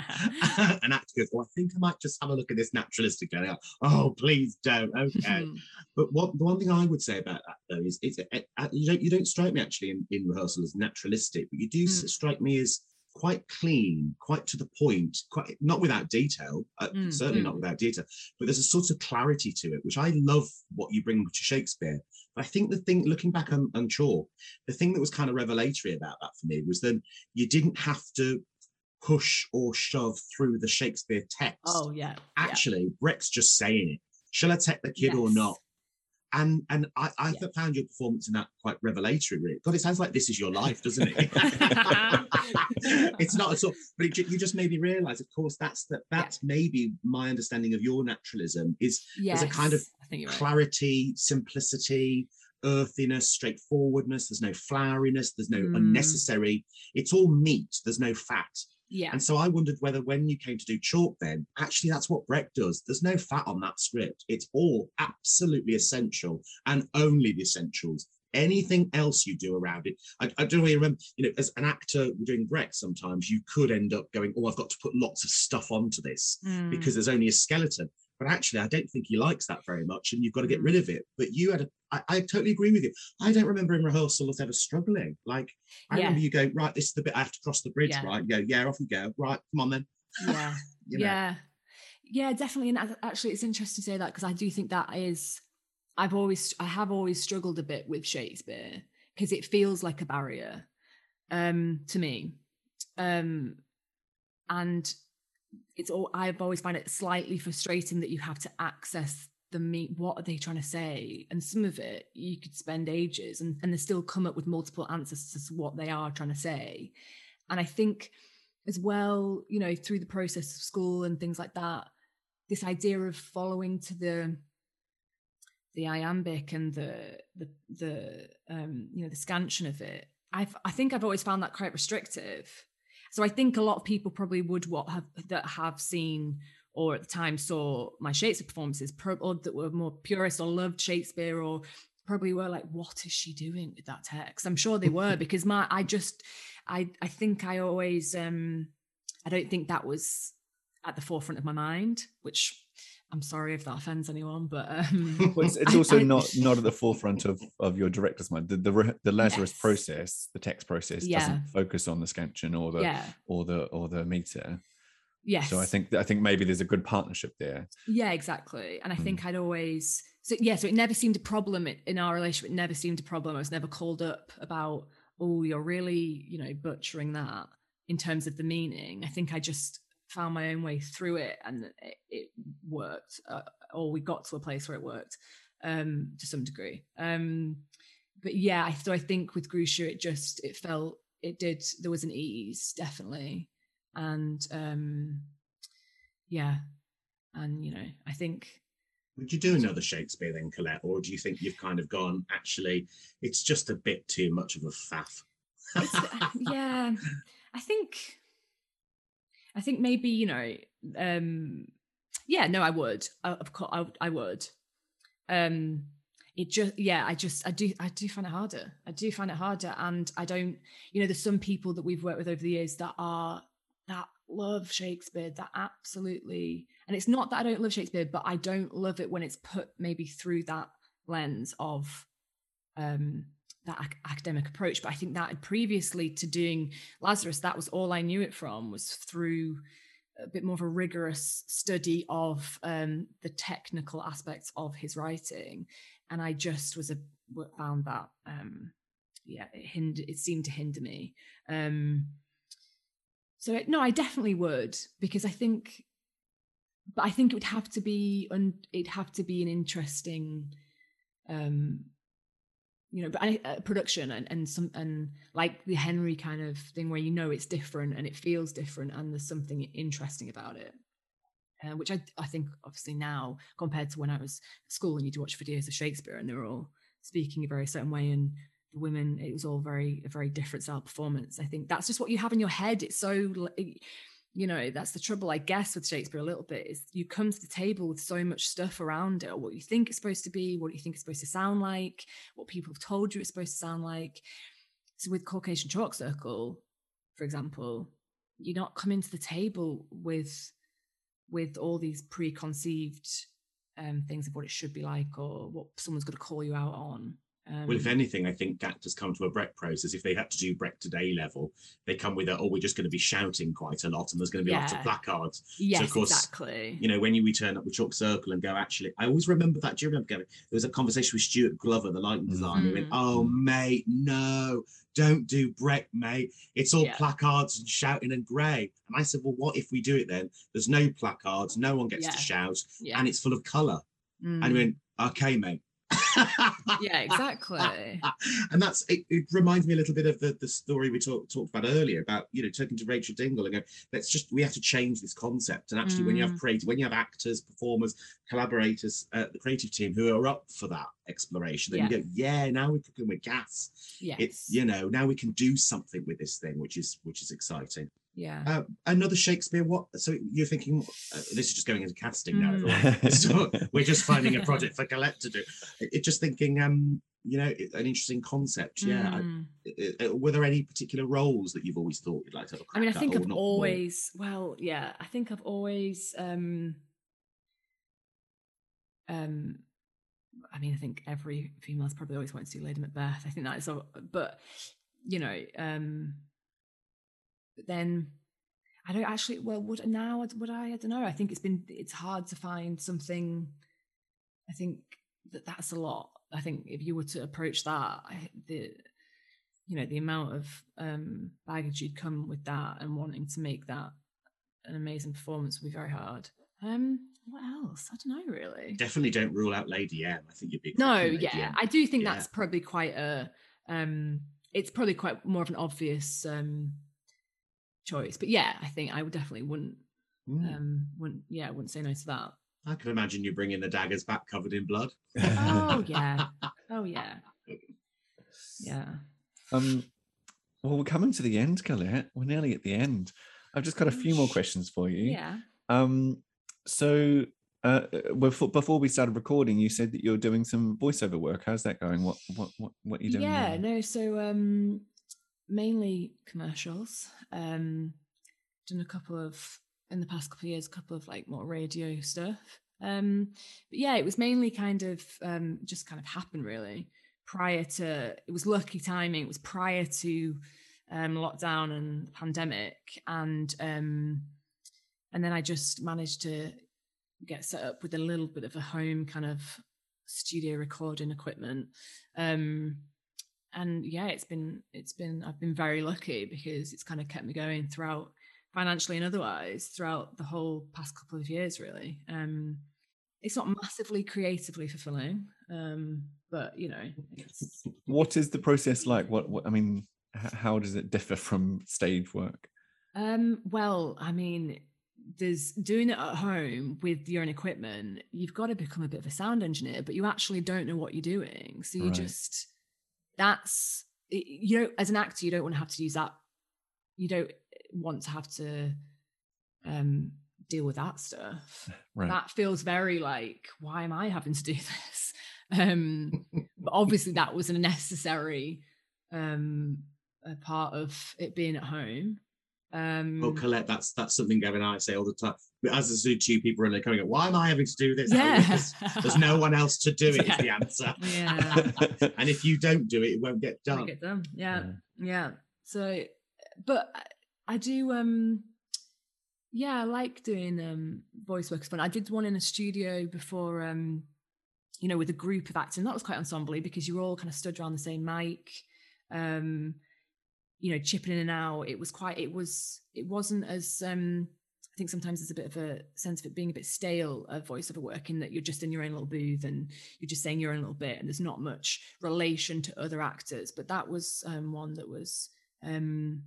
S2: An actor goes, "Oh, I think I might just have a look at this naturalistically." oh, please don't. Okay, but what the one thing I would say about that though is, it's it, it, you don't you don't strike me actually in, in rehearsal as naturalistic, but you do mm. strike me as quite clean, quite to the point, quite not without detail, uh, mm, certainly mm. not without detail, but there's a sort of clarity to it, which I love what you bring to Shakespeare. But I think the thing, looking back on, on Chalk, the thing that was kind of revelatory about that for me was that you didn't have to push or shove through the Shakespeare text.
S3: Oh, yeah.
S2: Actually, yeah. Brecht's just saying it. Shall I take the kid yes. or not? And and I, I yeah. found your performance in that quite revelatory. Really, God, it sounds like this is your life, doesn't it? it's not at all, but it, you just made me realise. Of course, that's that. That's yeah. maybe my understanding of your naturalism is yes, there's a kind of clarity, right. simplicity, earthiness, straightforwardness. There's no floweriness. There's no mm. unnecessary. It's all meat. There's no fat.
S3: Yeah.
S2: And so I wondered whether when you came to do chalk, then actually that's what Brecht does. There's no fat on that script. It's all absolutely essential and only the essentials. Anything else you do around it, I, I don't really remember, you know, as an actor doing Brecht, sometimes you could end up going, Oh, I've got to put lots of stuff onto this mm. because there's only a skeleton but actually I don't think he likes that very much and you've got to get rid mm. of it. But you had a, I, I totally agree with you. I don't remember in rehearsal us ever struggling. Like I yeah. remember you go, right, this is the bit I have to cross the bridge, yeah. right? You go, yeah, off you go. Right, come on then.
S3: Yeah. you know? Yeah. Yeah, definitely. And actually it's interesting to say that because I do think that is I've always I have always struggled a bit with Shakespeare because it feels like a barrier um to me. Um and it's all I've always find it slightly frustrating that you have to access the meat what are they trying to say? And some of it you could spend ages and, and they still come up with multiple answers to what they are trying to say. And i think as well you know through the process of school and things like that this idea of following to the the iambic and the the the um you know the scansion of it i've i think i've always found that quite restrictive so I think a lot of people probably would what have that have seen or at the time saw my Shakespeare performances, or that were more purist or loved Shakespeare or probably were like, what is she doing with that text? I'm sure they were because my I just I I think I always um I don't think that was at the forefront of my mind, which I'm sorry if that offends anyone, but um,
S1: well, it's, it's, also I, not not at the forefront of of your director's mind. The the, the Lazarus yes. process, the text process, yeah. doesn't focus on the scansion or the yeah. or the or the meter.
S3: Yes.
S1: So I think I think maybe there's a good partnership there.
S3: Yeah, exactly. And I think mm. I'd always so yeah. So it never seemed a problem in our relationship. It never seemed a problem. I was never called up about oh you're really you know butchering that in terms of the meaning. I think I just found my own way through it and it, it worked uh, or we got to a place where it worked um, to some degree. Um, but yeah so i think with grusha it just it felt it did there was an ease definitely. And um yeah and you know i think
S2: would you do another shakespeare then colette or do you think you've kind of gone actually it's just a bit too much of a faff?
S3: Yeah i think I think maybe you know, um, yeah, no, I would. Uh, of course, I, I would. Um, it just yeah i just i do i do find it harder i do find it harder and i don't you know there's some people that we've worked with over the years that are that love shakespeare that absolutely and it's not that i don't love shakespeare but i don't love it when it's put maybe through that lens of um that ac- academic approach but i think that previously to doing lazarus that was all i knew it from was through a bit more of a rigorous study of um, the technical aspects of his writing. And I just was a found that um yeah it hinder it seemed to hinder me. Um so no I definitely would because I think but I think it would have to be and it'd have to be an interesting um you know, but uh, production and, and some and like the Henry kind of thing where you know it's different and it feels different and there's something interesting about it uh, which I, I think obviously now compared to when I was school and you'd watch videos of Shakespeare and they were all speaking a very certain way and the women it was all very a very different style performance. I think that's just what you have in your head. It's so you know that's the trouble I guess with Shakespeare a little bit is you come to the table with so much stuff around it or what you think it's supposed to be, what you think it's supposed to sound like, what people have told you it's supposed to sound like. So with Caucasian Chalk Circle, for example, you're not coming to the table with with all these preconceived um, things of what it should be like or what someone's going to call you out on.
S2: Um, well, if anything, I think actors come to a Brecht process. If they had to do Brecht today level, they come with a, oh, we're just going to be shouting quite a lot and there's going to be yeah. lots of placards.
S3: Yes, so of course, exactly.
S2: You know, when you we turn up with Chalk Circle and go, actually, I always remember that. Do you remember, Gavin? There was a conversation with Stuart Glover, the lighting designer. Mm. He went, oh, mate, no, don't do Brecht, mate. It's all yeah. placards and shouting and grey. And I said, well, what if we do it then? There's no placards, no one gets yeah. to shout, yeah. and it's full of colour. Mm. And he went, okay, mate,
S3: yeah, exactly.
S2: and that's it, it, reminds me a little bit of the, the story we talked talked about earlier about you know talking to Rachel Dingle and go, let's just we have to change this concept. And actually, mm. when you have mm. creative, when you have actors, performers, collaborators, uh, the creative team who are up for that exploration, then you go, yeah, now we're cooking with gas.
S3: Yes.
S2: It's you know now we can do something with this thing, which is which is exciting.
S3: Yeah. Uh,
S2: another Shakespeare. What? So you're thinking uh, this is just going into casting now. Mm. so we're just finding a project for Colette to do. It, just thinking, um, you know, an interesting concept. Yeah. Mm. I, were there any particular roles that you've always thought you'd like to?
S3: I mean, I think I've always. More? Well, yeah. I think I've always. um um I mean, I think every female's probably always wanted to see Lady Macbeth. I think that is, all, but you know, um but then I don't actually. Well, would now would I? I don't know. I think it's been it's hard to find something. I think that that's a lot. I think if you were to approach that, I, the you know the amount of um, baggage you'd come with that and wanting to make that an amazing performance would be very hard. Um, what else? I don't know really.
S2: Definitely don't rule out Lady M. I think you'd be
S3: no, yeah. I do think yeah. that's probably quite a. Um, it's probably quite more of an obvious um, choice. But yeah, I think I would definitely wouldn't mm. um wouldn't yeah, I wouldn't say no to that.
S2: I can imagine you bringing the daggers back covered in blood.
S3: oh yeah. Oh yeah. Yeah.
S1: Um well we're coming to the end, Colette. We're nearly at the end. I've just got a few more questions for you.
S3: Yeah.
S1: Um so uh, before, before we started recording, you said that you're doing some voiceover work. How's that going? What what what what are you doing?
S3: Yeah, no. So um, mainly commercials. Um, done a couple of in the past couple of years, a couple of like more radio stuff. Um, but yeah, it was mainly kind of um, just kind of happened really prior to. It was lucky timing. It was prior to um, lockdown and pandemic, and um, and then I just managed to get set up with a little bit of a home kind of studio recording equipment. Um, and yeah it's been it's been i've been very lucky because it's kind of kept me going throughout financially and otherwise throughout the whole past couple of years really. Um it's not massively creatively fulfilling um but you know
S1: what is the process like? What, what i mean how does it differ from stage work?
S3: Um well i mean there's doing it at home with your own equipment you've got to become a bit of a sound engineer but you actually don't know what you're doing so you right. just that's you know as an actor you don't want to have to use that you don't want to have to um deal with that stuff.
S1: Right.
S3: That feels very like, why am I having to do this? Um, but obviously, that was a necessary um, a part of it being at home. Um,
S2: Well, Colette, that's that's something Gavin and I say all the time. As the two people are coming up, why am I having to do this?
S3: yeah.
S2: There's, there's no one else to do it. Is the answer.
S3: yeah.
S2: and if you don't do it, it won't get
S3: Make
S2: done.
S3: it done. Yeah.
S1: Yeah.
S3: Yeah. So, but I- I do, um, yeah, I like doing um voice work. It's fun. I did one in a studio before, um, you know, with a group of actors. And that was quite ensemble because you were all kind of stood around the same mic, um, you know, chipping in and out. It was quite, it was, it wasn't as, um, I think sometimes there's a bit of a sense of it being a bit stale of voiceover work in that you're just in your own little booth and you're just saying your own little bit and there's not much relation to other actors. But that was um, one that was um,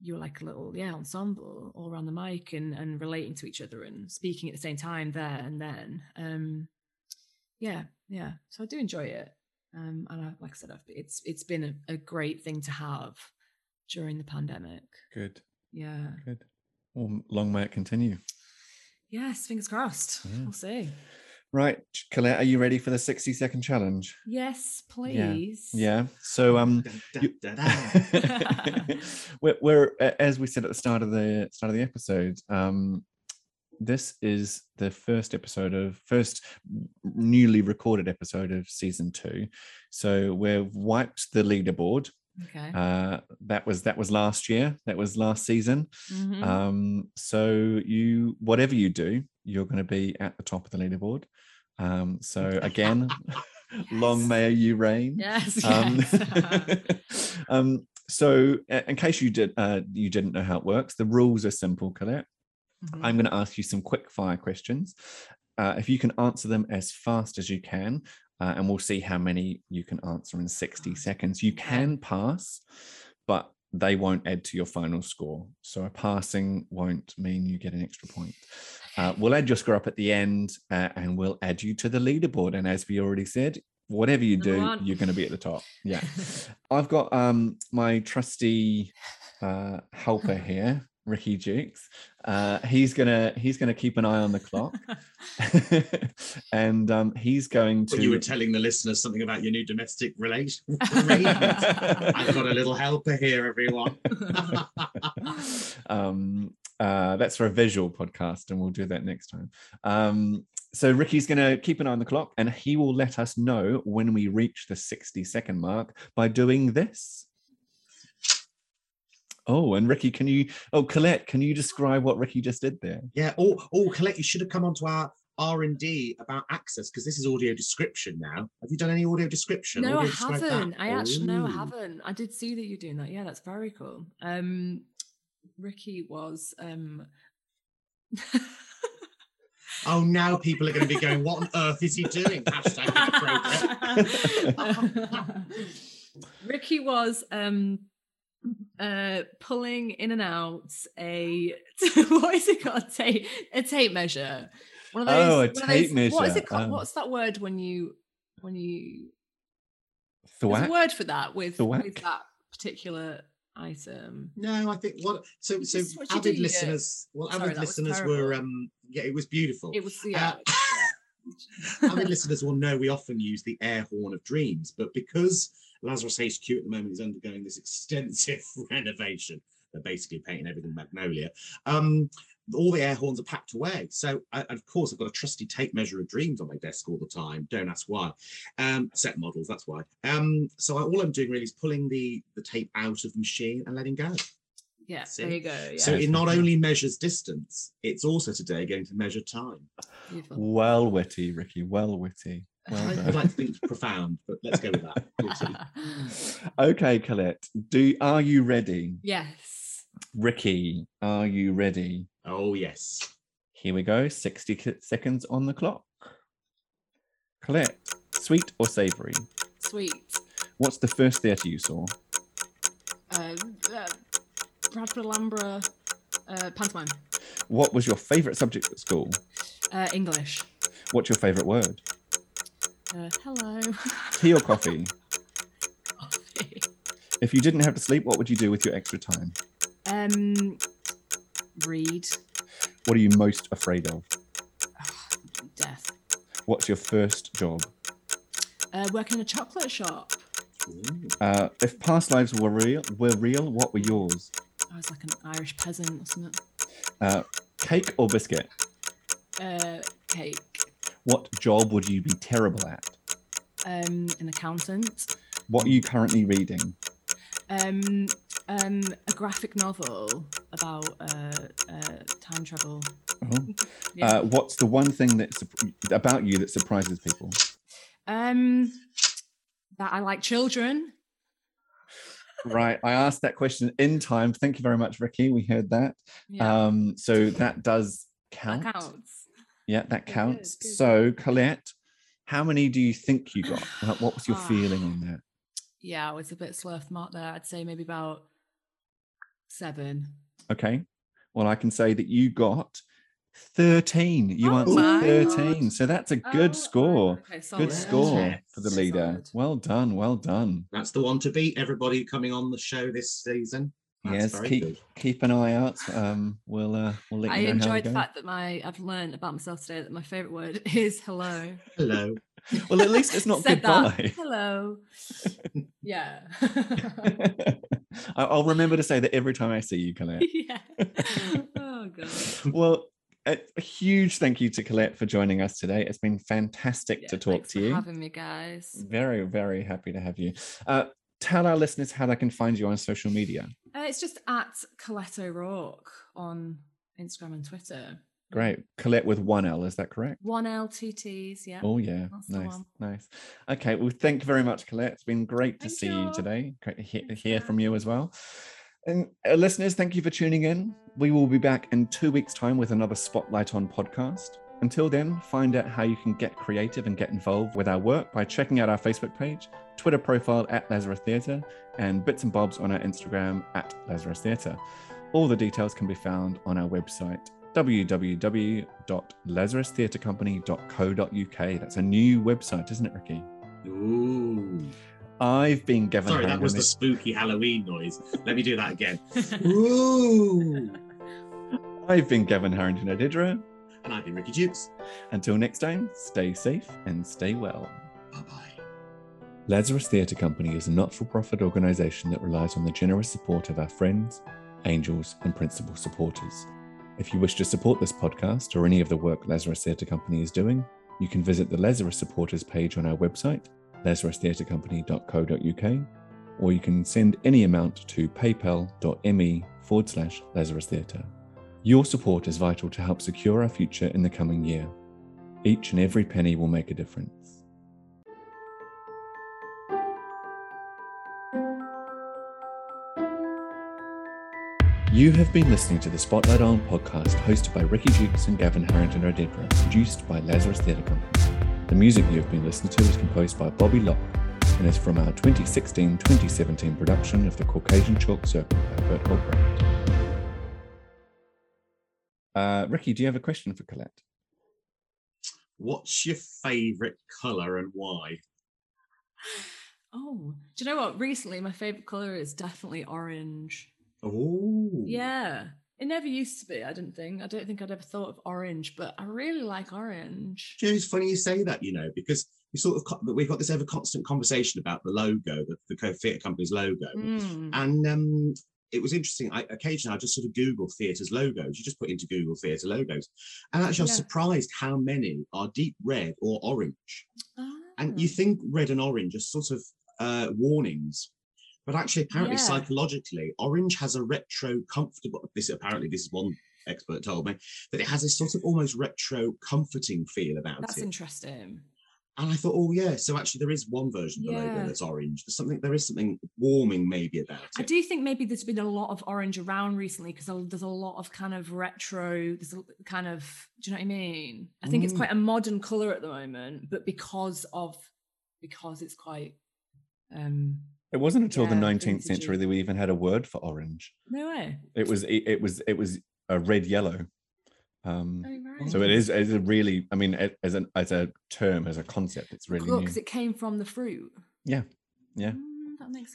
S3: you were like a little yeah ensemble all around the mic and and relating to each other and speaking at the same time there and then. Um, yeah, yeah. So I do enjoy it. Um, and I, like I said, I've, it's it's been a, a great thing to have during the pandemic.
S1: Good.
S3: Yeah.
S1: Good. Well, long may it continue.
S3: Yes, fingers crossed.
S1: Yeah.
S3: We'll see.
S1: Right, Colette, are you ready for the 60 second challenge?
S3: Yes, please.
S1: Yeah. yeah. So um
S2: dun.
S1: we're, we're as we said at the start of the start of the episode um this is the first episode of first newly recorded episode of season two so we've wiped the leaderboard
S3: Okay.
S1: uh that was that was last year that was last season
S3: Mhm.
S1: um so you whatever you do you're going to be at the top of the leaderboard um so again long may you reign
S3: yes.
S1: um,
S3: yes.
S1: um, so, uh, in case you did uh, you didn't know how it works, the rules are simple, Colette.
S3: Mhm.
S1: I'm going to ask you some quick fire questions. Uh, if you can answer them as fast as you can, uh, and we'll see how many you can answer in 60 seconds. You can pass, but they won't add to your final score. So a passing won't mean you get an extra point. Uh, we'll add your score up at the end, uh, and we'll add you to the leaderboard. And as we already said, whatever you do, you're going to be at the top. Yeah. I've got um my trusty uh helper here, Ricky Dukes. Uh he's gonna he's gonna keep an eye on the clock. and um he's going to
S2: But you were telling the listeners something about your new domestic relation. arrangements. I've got a little helper here, everyone.
S1: um uh that's for a visual podcast and we'll do that next time. Um so Ricky's going to keep an eye on the clock and he will let us know when we reach the 60 second mark by doing this. Oh, and Ricky, can you? Oh, Colette, can you describe what Ricky just did there?
S2: Yeah. Oh, oh, Colette, you should have come onto our R and D about access because this is audio description now. Have you done any audio description?
S3: No, I
S2: Audio describe that?
S3: haven't. I actually no, I haven't. I did see that you're doing that. Yeah, that's very cool. Um Ricky was um
S2: Oh, now people are going to be going, "What on earth is he doing?" Hashtag inappropriate.
S3: Ricky was um uh pulling in and out a what is it called tape a tape measure one of those,
S1: Oh, a
S3: one of
S1: tape
S3: those- what is
S1: measure.
S3: it called
S1: Oh.
S3: what's that word when you when you there's a word for that with,
S1: Thwack?
S3: with that particular item
S2: No, I think what so so
S3: This is what
S2: avid
S3: do, yeah.
S2: listeners. Well,
S3: Sorry,
S2: avid
S3: that
S2: listeners were um yeah, it was beautiful.
S3: it was yeah,
S2: Uh, avid listeners will know we often use the air horn of dreams, but because Lazarus HQ at the moment is undergoing this extensive renovation, they're basically painting everything magnolia. Um, all the air horns are packed away. So, I, of course, I've got a trusty tape measure of dreams on my desk all the time. Don't ask why. Um, set models, that's why. Um, so I, all I'm doing really is pulling the the tape out of the machine and letting go.
S3: yeah
S2: See?
S3: there you go yeah
S2: So it not only measures distance, it's also today going to measure time.
S3: beautiful.
S1: Well witty, Ricky. Well witty. Well
S2: I'd like to think it's profound, but let's go with that.
S1: Okay, Colette. Do are you ready?
S3: yes
S1: Ricky, are you ready?
S2: Oh yes.
S1: Here we go. 60 seconds on the clock. Colette, sweet or savory?
S3: sweet
S1: What's the first theatre you saw?
S3: uh, uh, Bradford Alhambra uh, pantomime
S1: What was your favourite subject at school?
S3: uh, English
S1: What's your favourite word?
S3: Uh, hello
S1: Tea or coffee?
S3: Coffee.
S1: If you didn't have to sleep, what would you do with your extra time?
S3: um read
S1: What are you most afraid of?
S3: Death.
S1: What's your first job?
S3: Uh, working in a chocolate shop.
S1: Uh, if past lives were real, were real, what were yours?
S3: I was like an Irish peasant or something.
S1: Uh, cake or biscuit?
S3: Uh, cake.
S1: What job would you be terrible at?
S3: Um, an accountant.
S1: What are you currently reading?
S3: Um, um, a graphic novel about uh, uh, time travel.
S1: Oh.
S3: Yeah.
S1: Uh, what's the one thing that about you that surprises people?
S3: um, that I like children.
S1: Right, I asked that question in time. Thank you very much, Ricky. We heard that.
S3: Yeah,
S1: Um, so that does
S3: that
S1: count.
S3: counts.
S1: Yeah, that counts.
S3: good.
S1: So, Colette, how many do you think you got? What was your
S3: Ah.
S1: feeling on that?
S3: Yeah, I was a bit slow off the mark there. I'd say maybe about seven.
S1: Okay. Well, I can say that you got 13. You
S3: Oh
S1: answered 13.
S3: God.
S1: So that's a
S3: Oh,
S1: good
S3: right,
S1: score.
S3: Okay, solid.
S1: Good score
S2: Yeah.
S1: for the leader.
S3: solid.
S1: Well done. Well done.
S2: That's the one to beat. Everybody coming on the show this season. That's
S1: yes, keep
S2: good.
S1: keep an eye out. Um, we'll uh, we'll let
S3: I
S1: you know how we
S3: enjoyed the
S1: go.
S3: fact that my I've learned about myself today that my favorite word is hello.
S2: Hello.
S1: Well, at least it's not
S3: Said that.
S1: goodbye.
S3: Hello. yeah.
S1: I- I'll remember to say that every time I see you, Colette.
S3: yeah. Oh god.
S1: Well, a a huge thank you to Colette for joining us today. It's been fantastic
S3: Yeah,
S1: to talk to
S3: for
S1: you.
S3: having me, guys.
S1: Very, very happy to have you. Uh, tell our listeners how they can find you on social media.
S3: Uh, it's just at Colette O'Rourke on Instagram and Twitter.
S1: Great. Colette with one L, is that correct?
S3: One L, two T's. Yeah.
S1: Oh, yeah.
S3: That's
S1: nice. Nice. Okay. Well, thank you very much, Colette. It's been great to
S3: Thank
S1: see you
S3: you.
S1: today. Great to hear, hear from you as well. And uh, listeners, thank you for tuning in. We will be back in two weeks' time with another Spotlight on podcast. Until then, find out how you can get creative and get involved with our work by checking out our Facebook page, Twitter profile at Lazarus Theatre, and bits and bobs on our Instagram at Lazarus Theatre. All the details can be found on our website www.lazarustheatrecompany.co.uk. That's a new website, isn't it, Ricky?
S2: Ooh.
S1: I've been given.
S2: Sorry, that was the spooky Halloween noise. Let me do that again. Ooh.
S1: I've been Gavin Harrington Odedra.
S2: And I've been Ricky Dukes.
S1: Until next time, stay safe and stay well.
S2: Bye bye.
S1: Lazarus Theatre Company is a not for profit organisation that relies on the generous support of our friends, angels, and principal supporters. If you wish to support this podcast or any of the work Lazarus Theatre Company is doing, you can visit the Lazarus supporters page on our website, lazarustheatrecompany.co.uk, or you can send any amount to paypal.me forward slash Lazarus Theatre. Your support is vital to help secure our future in the coming year. Each and every penny will make a difference. You have been listening to the Spotlight On podcast hosted by Ricky Dukes and Gavin Harrington Odedra, produced by Lazarus Theatre Company. The music you have been listening to is composed by Bobby Locke and is from our 2016 2017 production of the Caucasian Chalk Circle by Bertolt Brecht. Uh, Ricky, do you have a question for Colette?
S2: What's your favourite colour and why?
S3: oh, do you know what? Recently, my favorite color is definitely orange.
S2: Oh.
S3: Yeah. It never used to be, I didn't think. I don't think I'd ever thought of orange, but I really like orange.
S2: Do you know, it's funny you say that, you know, because we sort of co- we've got this ever constant conversation about the logo, the, the Co Theatre Company's logo.
S3: Mm.
S2: And um, it was interesting. I occasionally I just sort of Google theatres logos. You just put into Google theatre logos, and actually I was surprised how many are deep red or orange. And you
S3: Ah.
S2: think red and orange are sort of uh, warnings, but actually apparently
S3: Yeah.
S2: psychologically, orange has a retro comfortable. This apparently this is one expert told me that it has a sort of almost retro comforting feel about
S3: That's
S2: it.
S3: That's interesting.
S2: And I thought, oh yeah, so actually there is one version of the
S3: Yeah.
S2: logo that's orange. There's something there is something warming maybe about it.
S3: I do think maybe there's been a lot of orange around recently because there's a lot of kind of retro, there's a kind of, do you know what I mean? I think it's
S2: Mm.
S3: quite a modern color at the moment, but because of, because it's quite, um,
S1: It wasn't until the 19th century that we even had a word for orange.
S3: no way.
S1: It was it, it was it was a red yellow. Um,
S3: oh, right.
S1: So it is, it is a really, I mean, it, as an as a term, as a concept, it's really
S3: because it came from the fruit.
S1: Yeah, yeah.
S3: Mm.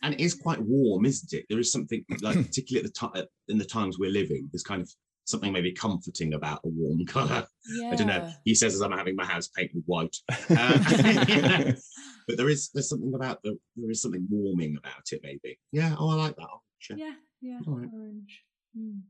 S2: And it is quite warm, isn't it? There is something like, particularly at the time in the times we're living, there's kind of something maybe comforting about a warm color.
S3: Yeah.
S2: I don't know. He says as I'm having my house painted white, uh, but there is there's something about the there is something warming about it. Maybe. Yeah. Oh, I like that. Orange.
S3: Yeah. Yeah.
S2: yeah right.
S3: Orange. Mm.